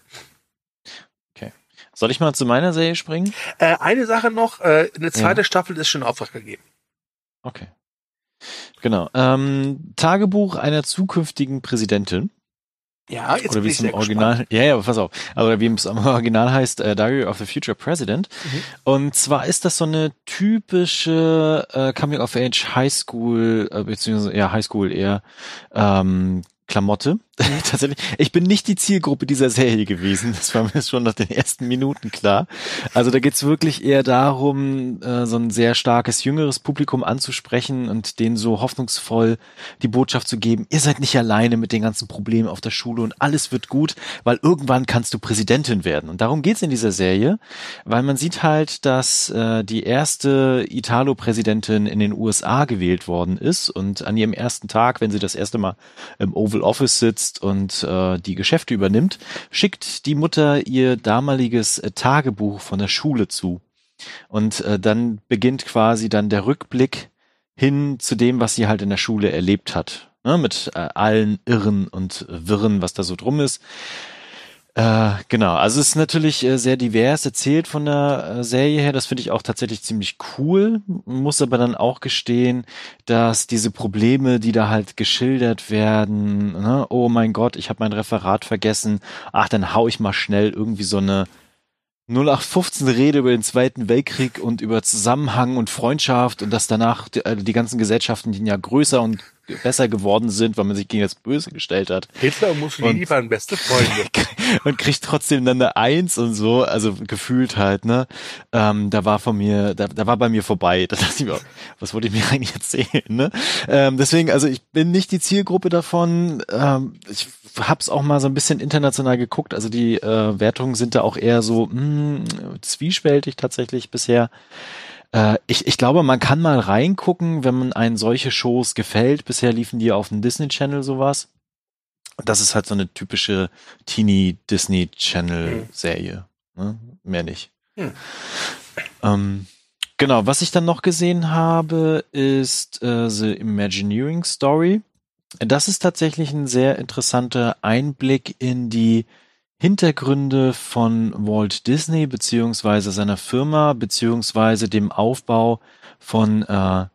Okay. Soll ich mal zu meiner Serie springen? Äh, eine Sache noch, äh, eine zweite ja. Staffel ist schon in Auftrag gegeben. Okay. Genau. Ähm, Tagebuch einer zukünftigen Präsidentin. Ja, jetzt oder wie es im Original, gespannt. ja, ja, pass auf, oder wie es im Original heißt, äh, Diary of the Future President. Mhm. Und zwar ist das so eine typische äh, Coming of Age High School, äh, beziehungsweise ja High School eher ähm, Klamotte. Tatsächlich. Ich bin nicht die Zielgruppe dieser Serie gewesen. Das war mir schon nach den ersten Minuten klar. Also da geht's wirklich eher darum, äh, so ein sehr starkes jüngeres Publikum anzusprechen und denen so hoffnungsvoll die Botschaft zu geben, ihr seid nicht alleine mit den ganzen Problemen auf der Schule und alles wird gut, weil irgendwann kannst du Präsidentin werden. Und darum geht's in dieser Serie, weil man sieht halt, dass äh, die erste Italo-Präsidentin in den USA gewählt worden ist und an ihrem ersten Tag, wenn sie das erste Mal im Oval Office sitzt und äh, die Geschäfte übernimmt, schickt die Mutter ihr damaliges äh, Tagebuch von der Schule zu. Und äh, dann beginnt quasi dann der Rückblick hin zu dem, was sie halt in der Schule erlebt hat. Ne, mit äh, allen Irren und Wirren, was da so drum ist. Äh, genau, also es ist natürlich äh, sehr divers erzählt von der äh, Serie her. Das finde ich auch tatsächlich ziemlich cool. Muss aber dann auch gestehen, dass diese Probleme, die da halt geschildert werden, ne, oh mein Gott, ich habe mein Referat vergessen, ach, dann hau ich mal schnell irgendwie so eine 0815 Rede über den Zweiten Weltkrieg und über Zusammenhang und Freundschaft und dass danach die, äh, die ganzen Gesellschaften, die ja größer und besser geworden sind, weil man sich gegen das Böse gestellt hat. Hitler und Mussolini und, waren beste Freunde. und kriegt trotzdem dann eine Eins und so, also gefühlt halt, ne? Ähm, da war von mir, da, da war bei mir vorbei. Da dachte ich mir, was wollte ich mir eigentlich erzählen, ne? Ähm, deswegen, also ich bin nicht die Zielgruppe davon. Ähm, ich hab's auch mal so ein bisschen international geguckt. Also die äh, Wertungen sind da auch eher so mh, hm, zwiespältig tatsächlich bisher. Äh, ich, ich glaube, man kann mal reingucken, wenn man einen solche Shows gefällt. Bisher liefen die auf dem Disney Channel sowas. Das ist halt so eine typische Teenie Disney Channel Serie. Ne? Mehr nicht. Hm. Ähm, genau, was ich dann noch gesehen habe, ist äh, The Imagineering Story. Das ist tatsächlich ein sehr interessanter Einblick in die Hintergründe von Walt Disney beziehungsweise seiner Firma beziehungsweise dem Aufbau von äh,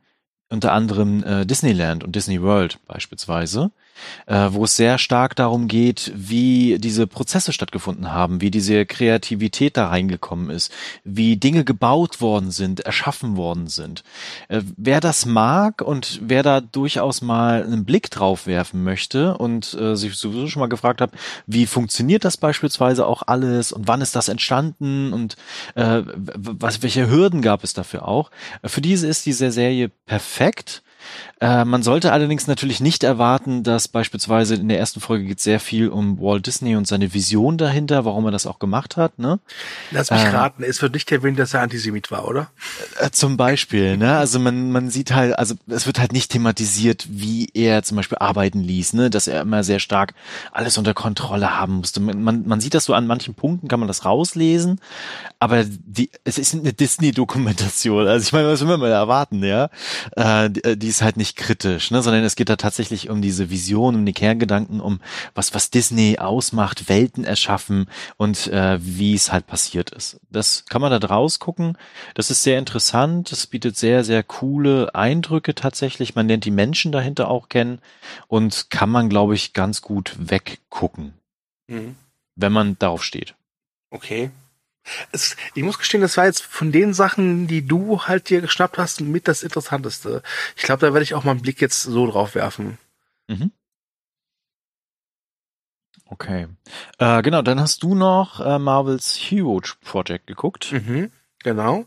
unter anderem äh, Disneyland und Disney World beispielsweise wo es sehr stark darum geht, wie diese Prozesse stattgefunden haben, wie diese Kreativität da reingekommen ist, wie Dinge gebaut worden sind, erschaffen worden sind. Äh, wer das mag und wer da durchaus mal einen Blick drauf werfen möchte und äh, sich sowieso schon mal gefragt hat, wie funktioniert das beispielsweise auch alles und wann ist das entstanden und äh, was, welche Hürden gab es dafür auch, äh, für diese ist diese Serie perfekt äh, man sollte allerdings natürlich nicht erwarten, dass beispielsweise in der ersten Folge geht sehr viel um Walt Disney und seine Vision dahinter, warum er das auch gemacht hat. Ne? Lass mich äh, raten, es wird nicht erwähnt, dass er Antisemit war, oder? Äh, zum Beispiel, ne? Also man, man sieht halt, also es wird halt nicht thematisiert, wie er zum Beispiel arbeiten ließ, ne? Dass er immer sehr stark alles unter Kontrolle haben musste. Man, man sieht das so an manchen Punkten, kann man das rauslesen, aber die, es ist eine Disney-Dokumentation. Also ich meine, was will man mal erwarten, ja? Äh, die, die ist halt nicht kritisch, ne? sondern es geht da tatsächlich um diese Vision, um die Kerngedanken, um was, was Disney ausmacht, Welten erschaffen und äh, wie es halt passiert ist. Das kann man da draus gucken. Das ist sehr interessant. Das bietet sehr, sehr coole Eindrücke tatsächlich. Man lernt die Menschen dahinter auch kennen und kann man, glaube ich, ganz gut weggucken, mhm. wenn man darauf steht. Okay. Es, ich muss gestehen, das war jetzt von den Sachen, die du halt dir geschnappt hast, mit das Interessanteste. Ich glaube, da werde ich auch mal einen Blick jetzt so drauf werfen. Mhm. Okay. Äh, genau, dann hast du noch äh, Marvels Hero Project geguckt. Mhm, genau.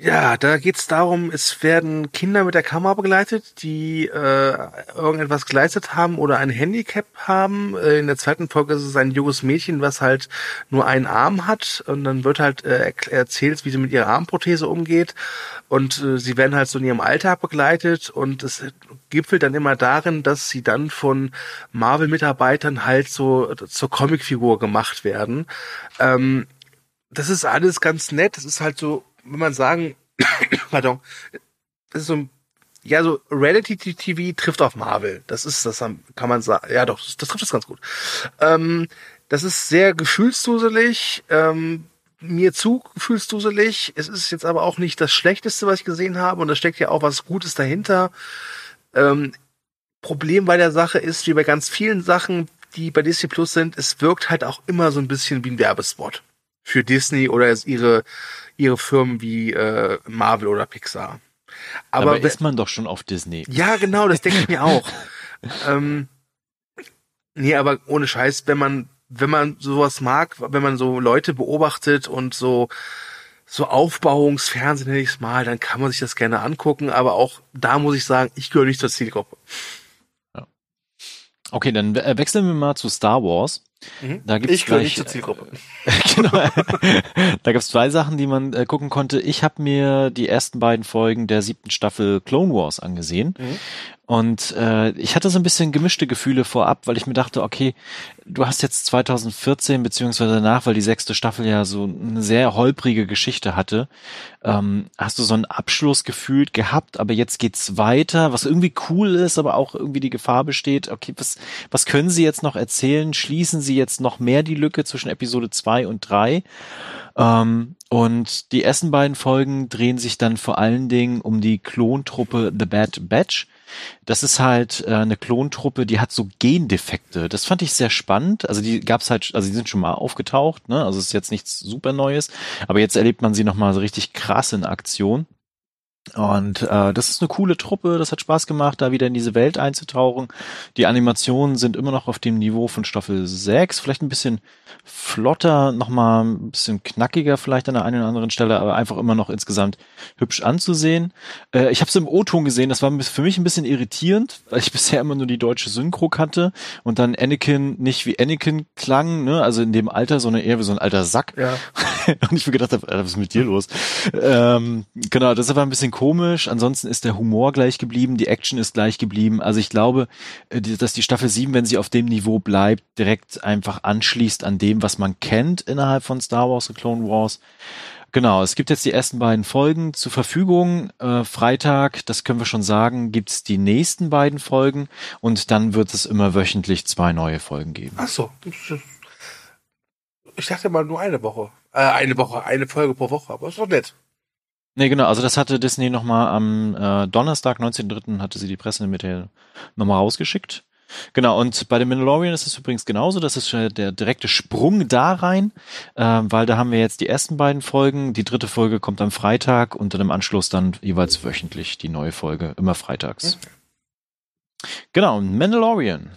Ja, da geht's darum, es werden Kinder mit der Kamera begleitet, die äh, irgendetwas geleistet haben oder ein Handicap haben. Äh, in der zweiten Folge ist es ein junges Mädchen, was halt nur einen Arm hat und dann wird halt äh, erzählt, wie sie mit ihrer Armprothese umgeht und äh, sie werden halt so in ihrem Alltag begleitet und es gipfelt dann immer darin, dass sie dann von Marvel-Mitarbeitern halt so zur Comicfigur gemacht werden. Ähm, das ist alles ganz nett. Das ist halt so wenn man sagen, pardon, das ist so ein, ja, so Reality TV trifft auf Marvel. Das ist, das kann man sagen, ja doch, das, das trifft es ganz gut. Ähm, das ist sehr gefühlsduselig, ähm, mir zu gefühlsduselig. Es ist jetzt aber auch nicht das Schlechteste, was ich gesehen habe und da steckt ja auch was Gutes dahinter. Ähm, Problem bei der Sache ist, wie bei ganz vielen Sachen, die bei Disney Plus sind, es wirkt halt auch immer so ein bisschen wie ein Werbespot für Disney oder ihre ihre Firmen wie äh, Marvel oder Pixar. Aber, Aber ist man doch schon auf Disney. Ja, genau, das denke ich mir auch. ähm, nee, aber ohne Scheiß, wenn man wenn man sowas mag, wenn man so Leute beobachtet und so so Aufbauungsfernsehen nenne ich es mal, dann kann man sich das gerne angucken, aber auch da muss ich sagen, ich gehöre nicht zur Zielgruppe. Ja. Okay, dann äh, wechseln wir mal zu Star Wars. Mhm. Da gibt's ich gehöre nicht zur Zielgruppe. genau. da gab es zwei Sachen, die man äh, gucken konnte. Ich habe mir die ersten beiden Folgen der siebten Staffel Clone Wars angesehen. Mhm. Und äh, ich hatte so ein bisschen gemischte Gefühle vorab, weil ich mir dachte, okay, du hast jetzt 2014 beziehungsweise danach, weil die sechste Staffel ja so eine sehr holprige Geschichte hatte, ähm, hast du so einen Abschluss gefühlt gehabt, aber jetzt geht's weiter, was irgendwie cool ist, aber auch irgendwie die Gefahr besteht, okay, was, was können sie jetzt noch erzählen? Schließen sie jetzt noch mehr die Lücke zwischen Episode zwei und drei? Ähm, und die ersten beiden Folgen drehen sich dann vor allen Dingen um die Klontruppe The Bad Batch das ist halt äh, eine Klontruppe, die hat so Gendefekte. Das fand ich sehr spannend. Also die gab's halt, also die sind schon mal aufgetaucht, ne? Also es ist jetzt nichts super Neues, aber jetzt erlebt man sie nochmal so richtig krass in Aktion. Und äh, das ist eine coole Truppe, das hat Spaß gemacht, da wieder in diese Welt einzutauchen. Die Animationen sind immer noch auf dem Niveau von Staffel 6, vielleicht ein bisschen flotter, nochmal ein bisschen knackiger vielleicht an der einen oder anderen Stelle, aber einfach immer noch insgesamt hübsch anzusehen. Äh, ich habe es im O-Ton gesehen, das war für mich ein bisschen irritierend, weil ich bisher immer nur die deutsche Synchro kannte und dann Anakin nicht wie Anakin klang, ne? also in dem Alter, sondern eher wie so ein alter Sack. Ja. und ich mir gedacht habe, was ist mit dir los? ähm, genau, das war ein bisschen komisch. Ansonsten ist der Humor gleich geblieben, die Action ist gleich geblieben. Also ich glaube, äh, dass die Staffel 7, wenn sie auf dem Niveau bleibt, direkt einfach anschließt an dem, was man kennt innerhalb von Star Wars und Clone Wars. Genau, es gibt jetzt die ersten beiden Folgen zur Verfügung. Äh, Freitag, das können wir schon sagen, gibt's die nächsten beiden Folgen und dann wird es immer wöchentlich zwei neue Folgen geben. Ach so. Ich dachte mal nur eine Woche. Äh, eine Woche, eine Folge pro Woche, aber ist doch nett. Nee, genau, also das hatte Disney nochmal am äh, Donnerstag, 19.3. hatte sie die Presse mit der nochmal rausgeschickt. Genau, und bei dem Mandalorian ist es übrigens genauso. Das ist der direkte Sprung da rein, äh, weil da haben wir jetzt die ersten beiden Folgen. Die dritte Folge kommt am Freitag und dann im Anschluss dann jeweils wöchentlich die neue Folge, immer freitags. Okay. Genau, Mandalorian.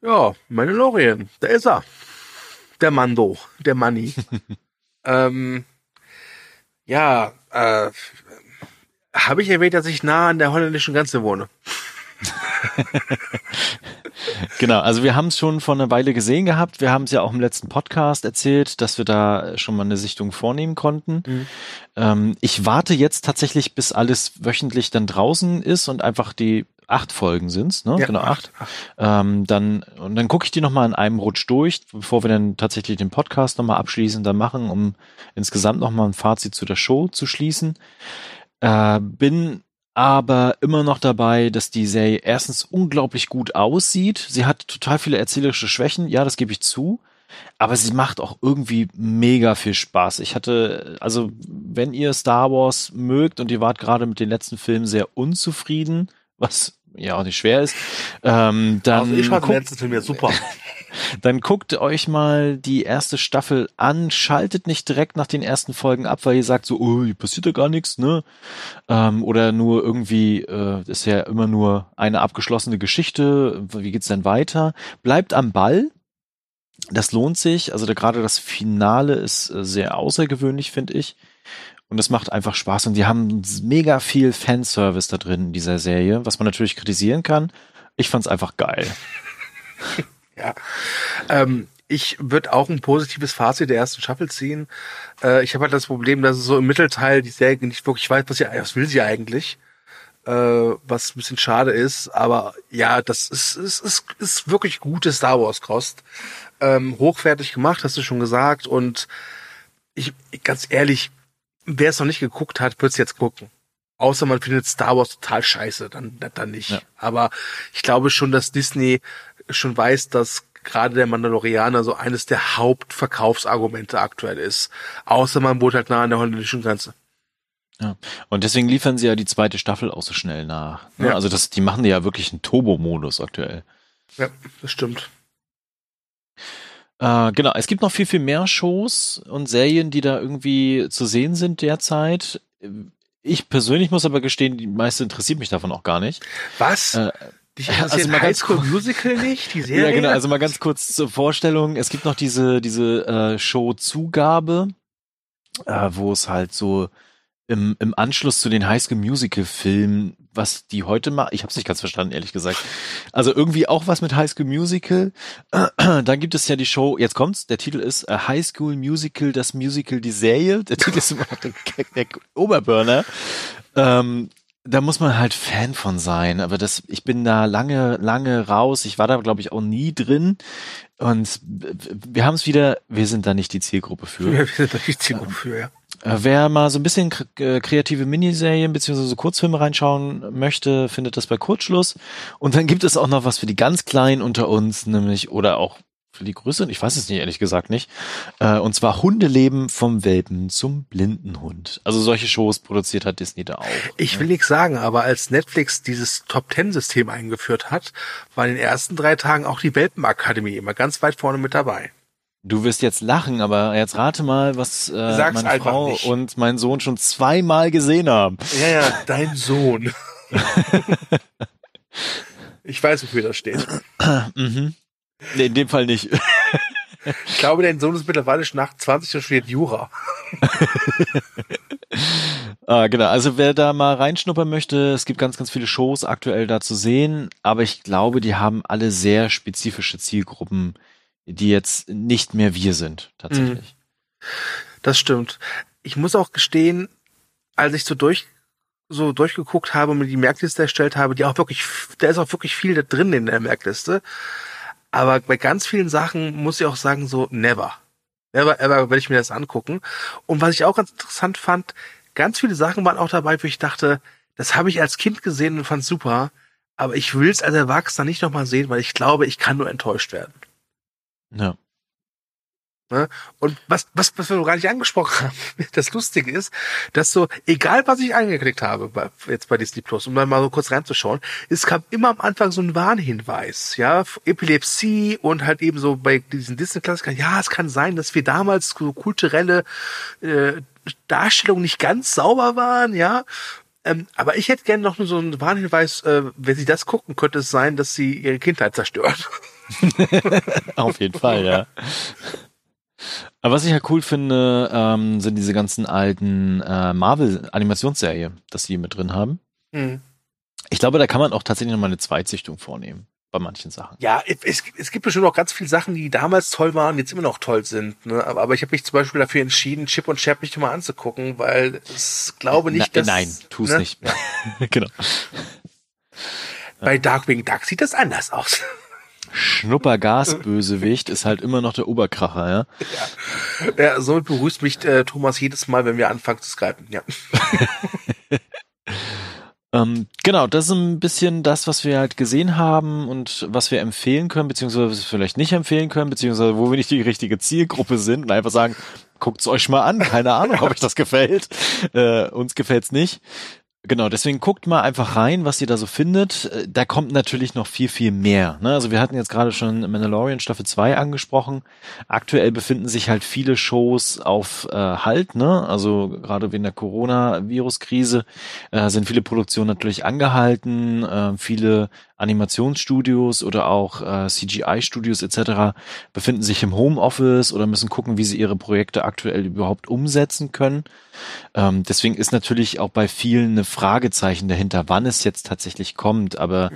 Ja, Mandalorian, da ist er. Der Mando, der Money. ähm, ja, äh, habe ich erwähnt, dass ich nah an der holländischen Grenze wohne? genau, also wir haben es schon vor einer Weile gesehen gehabt. Wir haben es ja auch im letzten Podcast erzählt, dass wir da schon mal eine Sichtung vornehmen konnten. Mhm. Ähm, ich warte jetzt tatsächlich, bis alles wöchentlich dann draußen ist und einfach die acht Folgen sind's, ne? Ja, genau, acht. acht. Ähm, dann, und dann gucke ich die nochmal in einem Rutsch durch, bevor wir dann tatsächlich den Podcast nochmal abschließend dann machen, um insgesamt nochmal ein Fazit zu der Show zu schließen. Äh, bin aber immer noch dabei, dass die Serie erstens unglaublich gut aussieht. Sie hat total viele erzählerische Schwächen, ja, das gebe ich zu. Aber sie macht auch irgendwie mega viel Spaß. Ich hatte, also, wenn ihr Star Wars mögt und ihr wart gerade mit den letzten Filmen sehr unzufrieden, was ja auch nicht schwer ist, ähm, dann. Also ich fand den letzten Film ja super. dann guckt euch mal die erste Staffel an, schaltet nicht direkt nach den ersten Folgen ab, weil ihr sagt so, oh, hier passiert ja gar nichts, ne? Ähm, oder nur irgendwie, äh, ist ja immer nur eine abgeschlossene Geschichte, wie geht's denn weiter? Bleibt am Ball. Das lohnt sich. Also da, gerade das Finale ist äh, sehr außergewöhnlich, finde ich. Und es macht einfach Spaß. Und die haben mega viel Fanservice da drin in dieser Serie, was man natürlich kritisieren kann. Ich fand's einfach geil. Ja. Ähm, ich würde auch ein positives Fazit der ersten Staffel ziehen. Äh, ich habe halt das Problem, dass so im Mittelteil die Serie nicht wirklich weiß, was, sie, was will sie eigentlich. Äh, was ein bisschen schade ist, aber ja, das ist, ist, ist, ist wirklich gute Star Wars Kost. Ähm, hochwertig gemacht, hast du schon gesagt. Und ich, ganz ehrlich, wer es noch nicht geguckt hat, wird es jetzt gucken. Außer man findet Star Wars total scheiße, dann, dann nicht. Ja. Aber ich glaube schon, dass Disney schon weiß, dass gerade der Mandalorianer so eines der Hauptverkaufsargumente aktuell ist. Außer man wohnt halt nah an der holländischen Grenze. Ja. Und deswegen liefern sie ja die zweite Staffel auch so schnell nach. Ne? Ja. Also das, die machen ja wirklich einen Turbo-Modus aktuell. Ja, das stimmt. Äh, genau, es gibt noch viel, viel mehr Shows und Serien, die da irgendwie zu sehen sind derzeit. Ich persönlich muss aber gestehen, die meiste interessiert mich davon auch gar nicht. Was? Äh, Dich also mal High School Musical nicht, die Serie? Ja, genau, also mal ganz kurz zur Vorstellung. Es gibt noch diese, diese äh, Show Zugabe, äh, wo es halt so im, im Anschluss zu den High School Musical Filmen, was die heute machen, ich habe es nicht ganz verstanden, ehrlich gesagt. Also irgendwie auch was mit High School Musical. Dann gibt es ja die Show, jetzt kommt's, der Titel ist äh, High School Musical, das Musical, die Serie. Der Titel ist immer noch der, der Oberburner. Ähm, da muss man halt Fan von sein, aber das, ich bin da lange, lange raus. Ich war da, glaube ich, auch nie drin. Und wir haben es wieder, wir sind da nicht die Zielgruppe für. Ja, wir sind da nicht die Zielgruppe für, ja. Äh, wer mal so ein bisschen äh, kreative Miniserien beziehungsweise Kurzfilme reinschauen möchte, findet das bei Kurzschluss. Und dann gibt es auch noch was für die ganz Kleinen unter uns, nämlich oder auch für die Größeren, ich weiß es nicht, ehrlich gesagt nicht. Äh, und zwar Hundeleben vom Welpen zum blinden Hund. Also solche Shows produziert hat Disney da auch. Ich will nichts sagen, aber als Netflix dieses Top-Ten-System eingeführt hat, war in den ersten drei Tagen auch die Welpenakademie immer ganz weit vorne mit dabei. Du wirst jetzt lachen, aber jetzt rate mal, was äh, meine Frau nicht. und mein Sohn schon zweimal gesehen haben. Ja, ja, dein Sohn. ich weiß, wofür das steht. mhm. Nee, in dem Fall nicht. Ich glaube, dein Sohn ist mittlerweile schon nach 20 und studiert Jura. ah, genau. Also wer da mal reinschnuppern möchte, es gibt ganz, ganz viele Shows aktuell da zu sehen, aber ich glaube, die haben alle sehr spezifische Zielgruppen, die jetzt nicht mehr wir sind, tatsächlich. Das stimmt. Ich muss auch gestehen, als ich so durch so durchgeguckt habe und mir die Merkliste erstellt habe, die auch wirklich, da ist auch wirklich viel da drin in der Merkliste. Aber bei ganz vielen Sachen muss ich auch sagen, so never. Never ever werde ich mir das angucken. Und was ich auch ganz interessant fand, ganz viele Sachen waren auch dabei, wo ich dachte, das habe ich als Kind gesehen und fand super, aber ich will es als Erwachsener nicht nochmal sehen, weil ich glaube, ich kann nur enttäuscht werden. Ja. Ne? Und was, was, was wir noch gar nicht angesprochen haben, das Lustige ist, dass so, egal was ich angeklickt habe, bei, jetzt bei Disney Plus, um dann mal so kurz reinzuschauen, es kam immer am Anfang so ein Warnhinweis, ja, Epilepsie und halt eben so bei diesen Disney-Klassikern, ja, es kann sein, dass wir damals so kulturelle äh, Darstellungen nicht ganz sauber waren, ja, ähm, aber ich hätte gerne noch nur so einen Warnhinweis, äh, wenn Sie das gucken, könnte es sein, dass Sie Ihre Kindheit zerstört. Auf jeden Fall, ja. Aber was ich ja cool finde, ähm, sind diese ganzen alten äh, Marvel-Animationsserie, dass die mit drin haben. Mhm. Ich glaube, da kann man auch tatsächlich nochmal eine Zweitsichtung vornehmen bei manchen Sachen. Ja, es, es gibt bestimmt auch ganz viele Sachen, die damals toll waren, jetzt immer noch toll sind. Ne? Aber, aber ich habe mich zum Beispiel dafür entschieden, Chip und Chap nicht mal anzugucken, weil ich glaube nicht, Na, dass... Nein, tu es ne? nicht. Genau. Bei Darkwing Duck sieht das anders aus. Schnuppergasbösewicht ist halt immer noch der Oberkracher, ja? Ja, ja somit begrüßt mich äh, Thomas jedes Mal, wenn wir anfangen zu skypen, ja. ähm, genau, das ist ein bisschen das, was wir halt gesehen haben und was wir empfehlen können, beziehungsweise was wir vielleicht nicht empfehlen können, beziehungsweise wo wir nicht die richtige Zielgruppe sind und einfach sagen, guckt's euch mal an, keine Ahnung, ob euch das gefällt. Äh, uns gefällt's nicht. Genau, deswegen guckt mal einfach rein, was ihr da so findet. Äh, da kommt natürlich noch viel, viel mehr. Ne? Also wir hatten jetzt gerade schon Mandalorian Staffel 2 angesprochen. Aktuell befinden sich halt viele Shows auf äh, Halt, ne? Also gerade wegen der Corona-Virus-Krise äh, sind viele Produktionen natürlich angehalten. Viele Animationsstudios oder auch äh, CGI-Studios etc. befinden sich im Homeoffice oder müssen gucken, wie sie ihre Projekte aktuell überhaupt umsetzen können. Ähm, deswegen ist natürlich auch bei vielen eine Fragezeichen dahinter, wann es jetzt tatsächlich kommt. Aber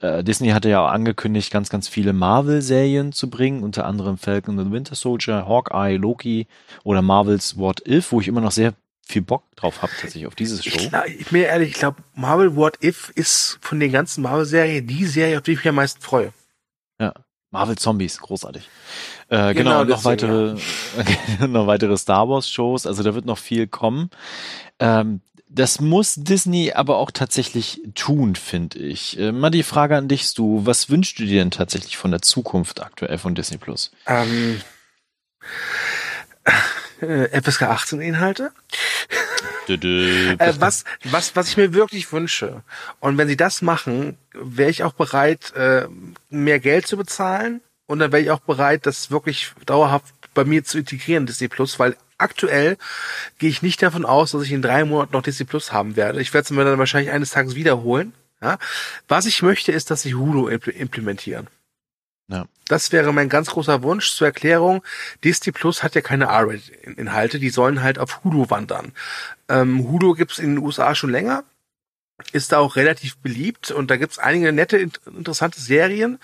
äh, Disney hatte ja auch angekündigt, ganz, ganz viele Marvel-Serien zu bringen, unter anderem Falcon and Winter Soldier, Hawkeye, Loki oder Marvels What If, wo ich immer noch sehr viel Bock drauf habe, tatsächlich auf dieses Show. Ich, ich bin ehrlich, ich glaube, Marvel What If ist von den ganzen Marvel-Serien die Serie, auf die ich mich am meisten freue. Ja. Marvel Zombies, großartig. Äh, genau, genau noch weitere, ja. noch weitere Star Wars Shows, also da wird noch viel kommen. Ähm, das muss Disney aber auch tatsächlich tun, finde ich. Äh, mal die Frage an dich, du, was wünschst du dir denn tatsächlich von der Zukunft aktuell von Disney Plus? Ähm, äh, FSK 18 Inhalte. äh, was, was, was ich mir wirklich wünsche. Und wenn sie das machen, wäre ich auch bereit, äh, mehr Geld zu bezahlen. Und dann wäre ich auch bereit, das wirklich dauerhaft bei mir zu integrieren, Disney Plus, weil aktuell gehe ich nicht davon aus, dass ich in drei Monaten noch Disney Plus haben werde. Ich werde es mir dann wahrscheinlich eines Tages wiederholen. Ja? Was ich möchte, ist, dass sie Hulu implementieren. Ja. Das wäre mein ganz großer Wunsch. Zur Erklärung, Disney Plus hat ja keine R-Inhalte, die sollen halt auf Hulu wandern. Ähm, Hulu gibt's in den USA schon länger, ist da auch relativ beliebt und da gibt's einige nette, interessante Serien.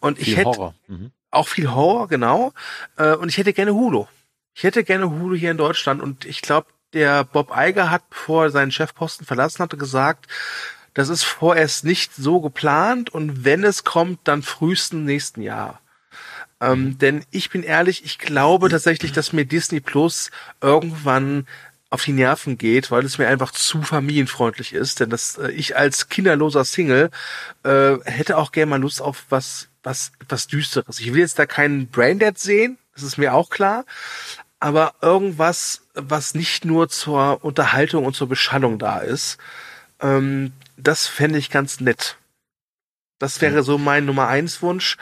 Und viel ich hätte Horror. Mhm. auch viel Horror, genau. Äh, und ich hätte gerne Hulu. Ich hätte gerne Hulu hier in Deutschland und ich glaube, der Bob Eiger hat, bevor er seinen Chefposten verlassen hatte, gesagt, das ist vorerst nicht so geplant und wenn es kommt, dann frühestens nächsten Jahr. Ähm, mhm. denn ich bin ehrlich, ich glaube tatsächlich, dass mir Disney Plus irgendwann auf die Nerven geht, weil es mir einfach zu familienfreundlich ist. Denn das äh, ich als kinderloser Single äh, hätte auch gerne mal Lust auf was, was, was Düsteres. Ich will jetzt da keinen Braindead sehen, das ist mir auch klar. Aber irgendwas, was nicht nur zur Unterhaltung und zur Beschallung da ist. Ähm, das fände ich ganz nett. Das wäre so mein Nummer eins Wunsch.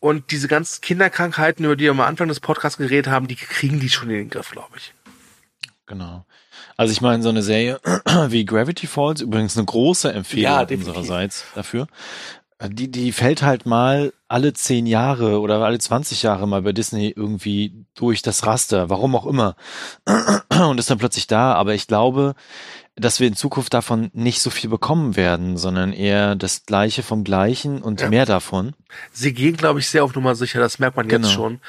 Und diese ganzen Kinderkrankheiten, über die wir am Anfang des Podcasts geredet haben, die kriegen die schon in den Griff, glaube ich. Genau. Also ich meine, so eine Serie wie Gravity Falls, übrigens eine große Empfehlung ja, unsererseits dafür. Die, die fällt halt mal alle zehn Jahre oder alle 20 Jahre mal bei Disney irgendwie durch das Raster, warum auch immer. Und ist dann plötzlich da. Aber ich glaube, dass wir in Zukunft davon nicht so viel bekommen werden, sondern eher das Gleiche vom Gleichen und ja. mehr davon. Sie gehen, glaube ich, sehr auf Nummer sicher, das merkt man genau. jetzt schon.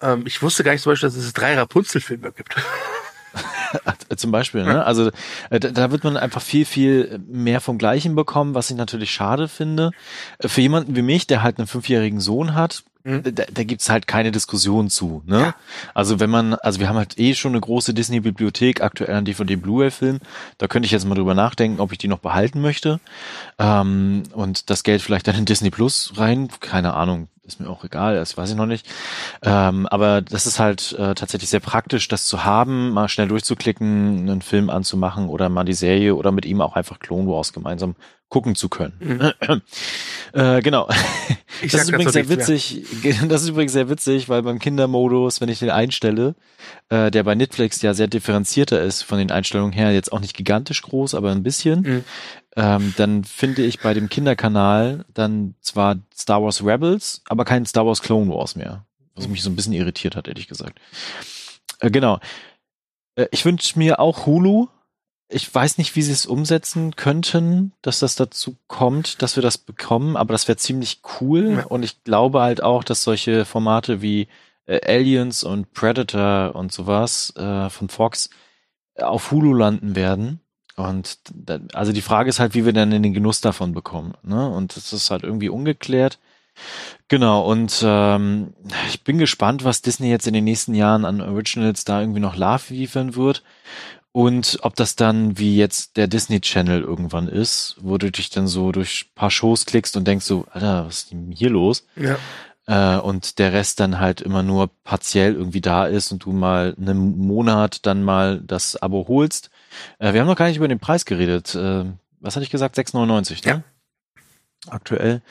Ähm, ich wusste gar nicht zum Beispiel, dass es drei Rapunzel-Filme gibt. Zum Beispiel, ne? Also äh, da wird man einfach viel, viel mehr vom Gleichen bekommen, was ich natürlich schade finde. Äh, für jemanden wie mich, der halt einen fünfjährigen Sohn hat. Da, da gibt's halt keine Diskussion zu. Ne? Ja. Also wenn man, also wir haben halt eh schon eine große Disney-Bibliothek, aktuell an DVD Blu-ray-Film. Da könnte ich jetzt mal drüber nachdenken, ob ich die noch behalten möchte. Ähm, und das Geld vielleicht dann in Disney Plus rein, keine Ahnung, ist mir auch egal, das weiß ich noch nicht. Ähm, aber das ist halt äh, tatsächlich sehr praktisch, das zu haben, mal schnell durchzuklicken, einen Film anzumachen oder mal die Serie oder mit ihm auch einfach Clone Wars gemeinsam gucken zu können. Mhm. äh, genau. Ich das ist übrigens sehr witzig. Mehr. Das ist übrigens sehr witzig, weil beim Kindermodus, wenn ich den einstelle, äh, der bei Netflix ja sehr differenzierter ist von den Einstellungen her, jetzt auch nicht gigantisch groß, aber ein bisschen, mhm ähm, dann finde ich bei dem Kinderkanal dann zwar Star Wars Rebels, aber kein Star Wars Clone Wars mehr. Was mich so ein bisschen irritiert hat, ehrlich gesagt. Äh, genau. Äh, ich wünsche mir auch Hulu. Ich weiß nicht, wie sie es umsetzen könnten, dass das dazu kommt, dass wir das bekommen, aber das wäre ziemlich cool. Und ich glaube halt auch, dass solche Formate wie äh, Aliens und Predator und sowas äh, von Fox auf Hulu landen werden. Und da, also die Frage ist halt, wie wir dann in den Genuss davon bekommen. Ne? Und das ist halt irgendwie ungeklärt. Genau, und ähm, ich bin gespannt, was Disney jetzt in den nächsten Jahren an Originals da irgendwie noch Love liefern wird. Und ob das dann wie jetzt der Disney Channel irgendwann ist, wo du dich dann so durch paar Shows klickst und denkst so, Alter, was ist denn hier los? Ja. Äh, und der Rest dann halt immer nur partiell irgendwie da ist und du mal einen Monat dann mal das Abo holst äh, wir haben noch gar nicht über den Preis geredet. Äh, was hatte ich gesagt? 6,99, ne? Ja. Aktuell.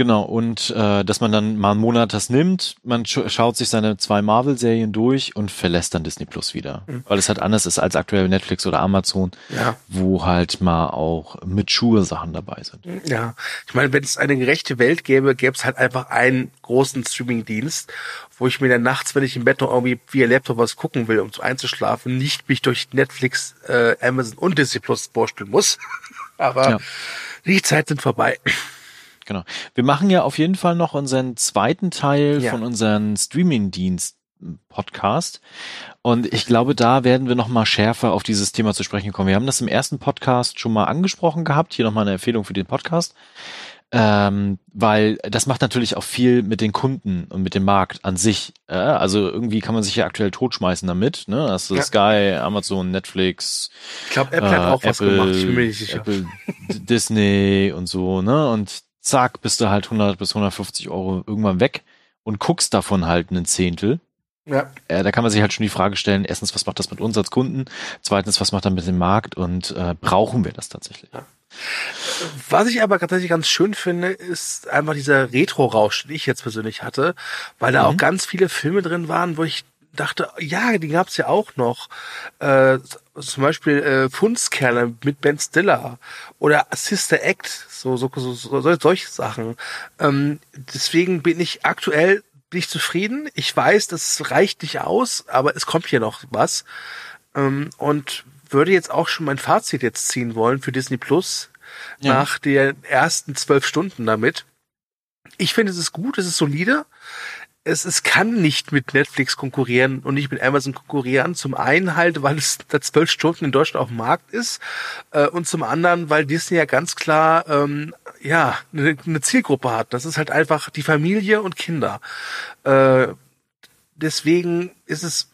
Genau, und äh, dass man dann mal einen Monat das nimmt, man sch schaut sich seine zwei Marvel-Serien durch und verlässt dann Disney Plus wieder. Mhm. Weil es halt anders ist als aktuell Netflix oder Amazon, ja. wo halt mal auch mit Schuhe Sachen dabei sind. Ja, ich meine, wenn es eine gerechte Welt gäbe, gäbe es halt einfach einen großen Streaming-Dienst, wo ich mir dann nachts, wenn ich im Bett noch irgendwie via Laptop was gucken will, um einzuschlafen, nicht mich durch Netflix, äh, Amazon und Disney Plus vorstellen muss. Aber ja. Die Zeit sind vorbei. Genau. Wir machen ja auf jeden Fall noch unseren zweiten Teil ja. von unserem Streaming-Dienst Podcast. Und ich glaube, da werden wir noch mal schärfer auf dieses Thema zu sprechen kommen. Wir haben das im ersten Podcast schon mal angesprochen gehabt. Hier noch mal eine Empfehlung für den Podcast. Ähm, weil das macht natürlich auch viel mit den Kunden und mit dem Markt an sich. Äh, also irgendwie kann man sich ja aktuell totschmeißen damit. Ne? Das ist ja. Sky, Amazon, Netflix. Ich glaube, Apple äh, hat auch Apple, was gemacht. Ich bin mir nicht sicher. Apple, Disney und so. Ne? Und zack, bist du halt 100 bis 150 Euro irgendwann weg und guckst davon halt einen Zehntel. Ja. Äh, da kann man sich halt schon die Frage stellen, erstens, was macht das mit uns als Kunden? Zweitens, was macht das mit dem Markt? Und äh, brauchen wir das tatsächlich? Ja. Was ich aber tatsächlich ganz schön finde, ist einfach dieser Retro-Rausch, den ich jetzt persönlich hatte, weil da mhm. auch ganz viele Filme drin waren, wo ich dachte, ja, die gab's ja auch noch. Äh, zum Beispiel äh, Fundskerle mit Ben Stiller oder Sister Act, so, so, so, so solche Sachen. Ähm, deswegen bin ich aktuell nicht zufrieden. Ich weiß, das reicht nicht aus, aber es kommt hier noch was. Ähm, und würde jetzt auch schon mein Fazit jetzt ziehen wollen für Disney Plus ja. nach den ersten zwölf Stunden damit. Ich finde, es ist gut, es ist solide es, es kann nicht mit Netflix konkurrieren und nicht mit Amazon konkurrieren. Zum einen halt, weil es da zwölf Stunden in Deutschland auf dem Markt ist äh, und zum anderen, weil Disney ja ganz klar ähm, ja eine, eine Zielgruppe hat. Das ist halt einfach die Familie und Kinder. Äh, deswegen ist es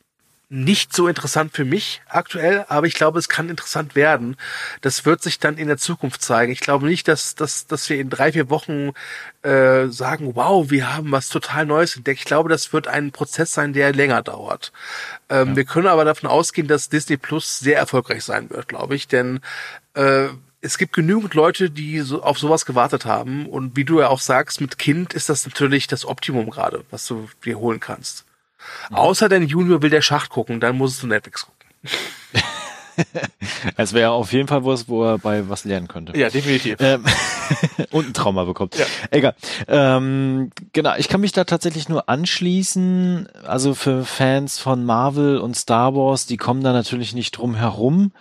nicht so interessant für mich aktuell, aber ich glaube, es kann interessant werden. Das wird sich dann in der Zukunft zeigen. Ich glaube nicht, dass, dass, dass wir in drei, vier Wochen äh, sagen, wow, wir haben was total Neues entdeckt. Ich glaube, das wird ein Prozess sein, der länger dauert. Ähm, ja. Wir können aber davon ausgehen, dass Disney Plus sehr erfolgreich sein wird, glaube ich, denn äh, es gibt genügend Leute, die so auf sowas gewartet haben. Und wie du ja auch sagst, mit Kind ist das natürlich das Optimum gerade, was du dir holen kannst. Außer dein Junior will der Schacht gucken, dann musst du Netflix gucken. Es wäre auf jeden Fall was, wo er bei was lernen könnte. Ja, definitiv. Ähm, und ein Trauma bekommt. Ja. Egal. Ähm, genau, ich kann mich da tatsächlich nur anschließen. Also für Fans von Marvel und Star Wars, die kommen da natürlich nicht drum herum.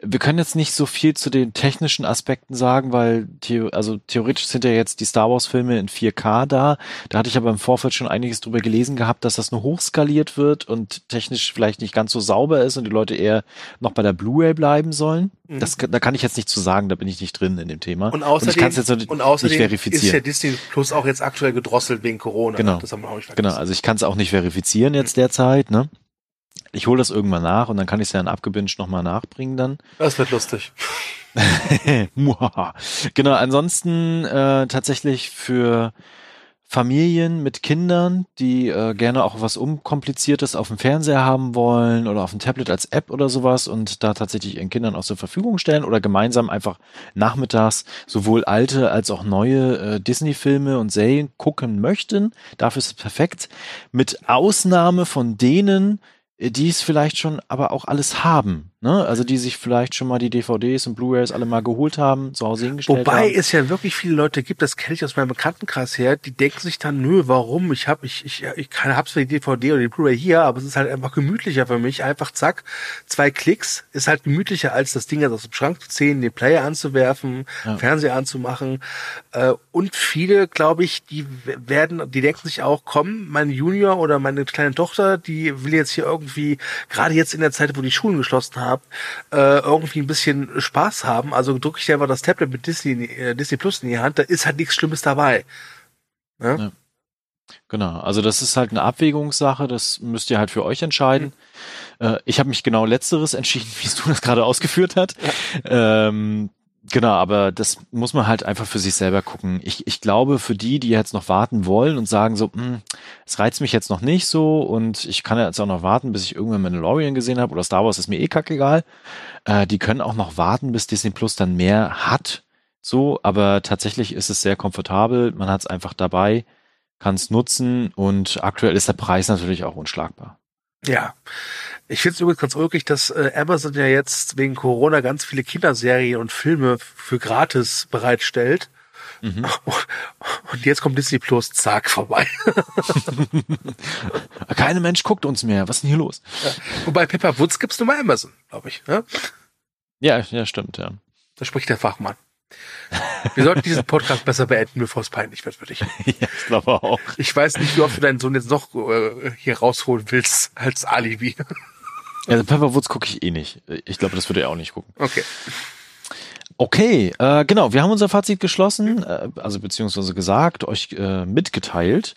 Wir können jetzt nicht so viel zu den technischen Aspekten sagen, weil the also theoretisch sind ja jetzt die Star Wars Filme in 4K da. Da hatte ich aber im Vorfeld schon einiges drüber gelesen gehabt, dass das nur hochskaliert wird und technisch vielleicht nicht ganz so sauber ist und die Leute eher noch bei der Blu-ray bleiben sollen. Mhm. Das, da kann ich jetzt nicht zu sagen, da bin ich nicht drin in dem Thema. Und außerdem, und ich jetzt und außerdem nicht verifizieren. ist ja Disney Plus auch jetzt aktuell gedrosselt wegen Corona. Genau. Das haben wir auch nicht genau, also ich kann es auch nicht verifizieren jetzt mhm. derzeit, ne? Ich hole das irgendwann nach und dann kann ich es ja in abgebinged nochmal nachbringen dann. Das wird lustig. genau, ansonsten äh, tatsächlich für Familien mit Kindern, die äh, gerne auch was unkompliziertes auf dem Fernseher haben wollen oder auf dem Tablet als App oder sowas und da tatsächlich ihren Kindern auch zur Verfügung stellen oder gemeinsam einfach nachmittags sowohl alte als auch neue äh, Disney-Filme und Serien gucken möchten. Dafür ist es perfekt. Mit Ausnahme von denen, äh, die es vielleicht schon aber auch alles haben. Ne? Also die sich vielleicht schon mal die DVDs und Blu-rays alle mal geholt haben, zu Hause hingestellt Wobei haben. Wobei es ja wirklich viele Leute gibt, das kenne ich aus meinem Bekanntenkreis her, die denken sich dann, nö, warum? Ich habe ich ich ich kann hab's für die DVD oder die Blu-ray hier, aber es ist halt einfach gemütlicher für mich. Einfach zack, zwei Klicks ist halt gemütlicher als das Ding jetzt aus dem Schrank zu ziehen, den Player anzuwerfen, ja. Fernseher anzumachen. Äh, und viele, glaube ich, die werden, die denken sich auch, komm, mein Junior oder meine kleine Tochter, die will jetzt hier irgendwie gerade jetzt in der Zeit, wo die Schulen geschlossen haben habe, äh, irgendwie ein bisschen Spaß haben. Also drücke ich einfach das Tablet mit Disney, äh, Disney Plus in die Hand, da ist halt nichts Schlimmes dabei. Ja? ja. Genau, also das ist halt eine Abwägungssache, das müsst ihr halt für euch entscheiden. Mhm. Äh, ich habe mich genau letzteres entschieden, wie es du das gerade ausgeführt hat. Ja. Ähm, Genau, aber das muss man halt einfach für sich selber gucken. Ich, ich glaube, für die, die jetzt noch warten wollen und sagen so, hm, es reizt mich jetzt noch nicht so und ich kann jetzt auch noch warten, bis ich irgendwann Mandalorian gesehen habe oder Star Wars ist mir eh kackegal, äh, die können auch noch warten, bis Disney Plus dann mehr hat. So, aber tatsächlich ist es sehr komfortabel, man hat es einfach dabei, kann es nutzen und aktuell ist der Preis natürlich auch unschlagbar. Ja, ich finde es übrigens ganz ulkig, dass äh, Amazon ja jetzt wegen Corona ganz viele Kinderserien und Filme für gratis bereitstellt. Mhm. Und jetzt kommt Disney Plus, zack, vorbei. Kein Mensch guckt uns mehr. Was ist denn hier los? Ja. Wobei Pepper Woods gibt's nur bei Amazon, glaube ich. Ne? Ja, ja, stimmt, ja. Da spricht der Fachmann. Wir sollten diesen Podcast besser beenden, bevor es peinlich wird für dich. ja, ich glaube auch. Ich weiß nicht, wie oft du deinen Sohn jetzt noch äh, hier rausholen willst als Alibi. Also Pepperwoods gucke ich eh nicht. Ich glaube, das würde er auch nicht gucken. Okay. Okay, äh, genau, wir haben unser Fazit geschlossen, äh, also beziehungsweise gesagt, euch äh, mitgeteilt.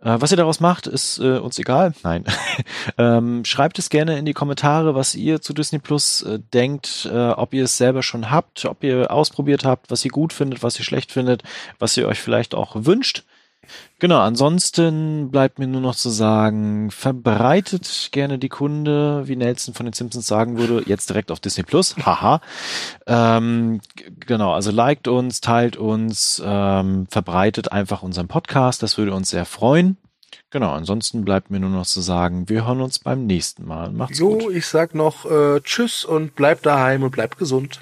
Äh, was ihr daraus macht, ist äh, uns egal. Nein. ähm, schreibt es gerne in die Kommentare, was ihr zu Disney Plus äh, denkt, äh, ob ihr es selber schon habt, ob ihr ausprobiert habt, was ihr gut findet, was ihr schlecht findet, was ihr euch vielleicht auch wünscht. Genau, ansonsten bleibt mir nur noch zu sagen, verbreitet gerne die Kunde, wie Nelson von den Simpsons sagen würde, jetzt direkt auf Disney Plus. Haha. ähm, genau, also liked uns, teilt uns, ähm, verbreitet einfach unseren Podcast, das würde uns sehr freuen. Genau, ansonsten bleibt mir nur noch zu sagen, wir hören uns beim nächsten Mal. Macht's jo, gut. ich sag noch äh, Tschüss und bleibt daheim und bleibt gesund.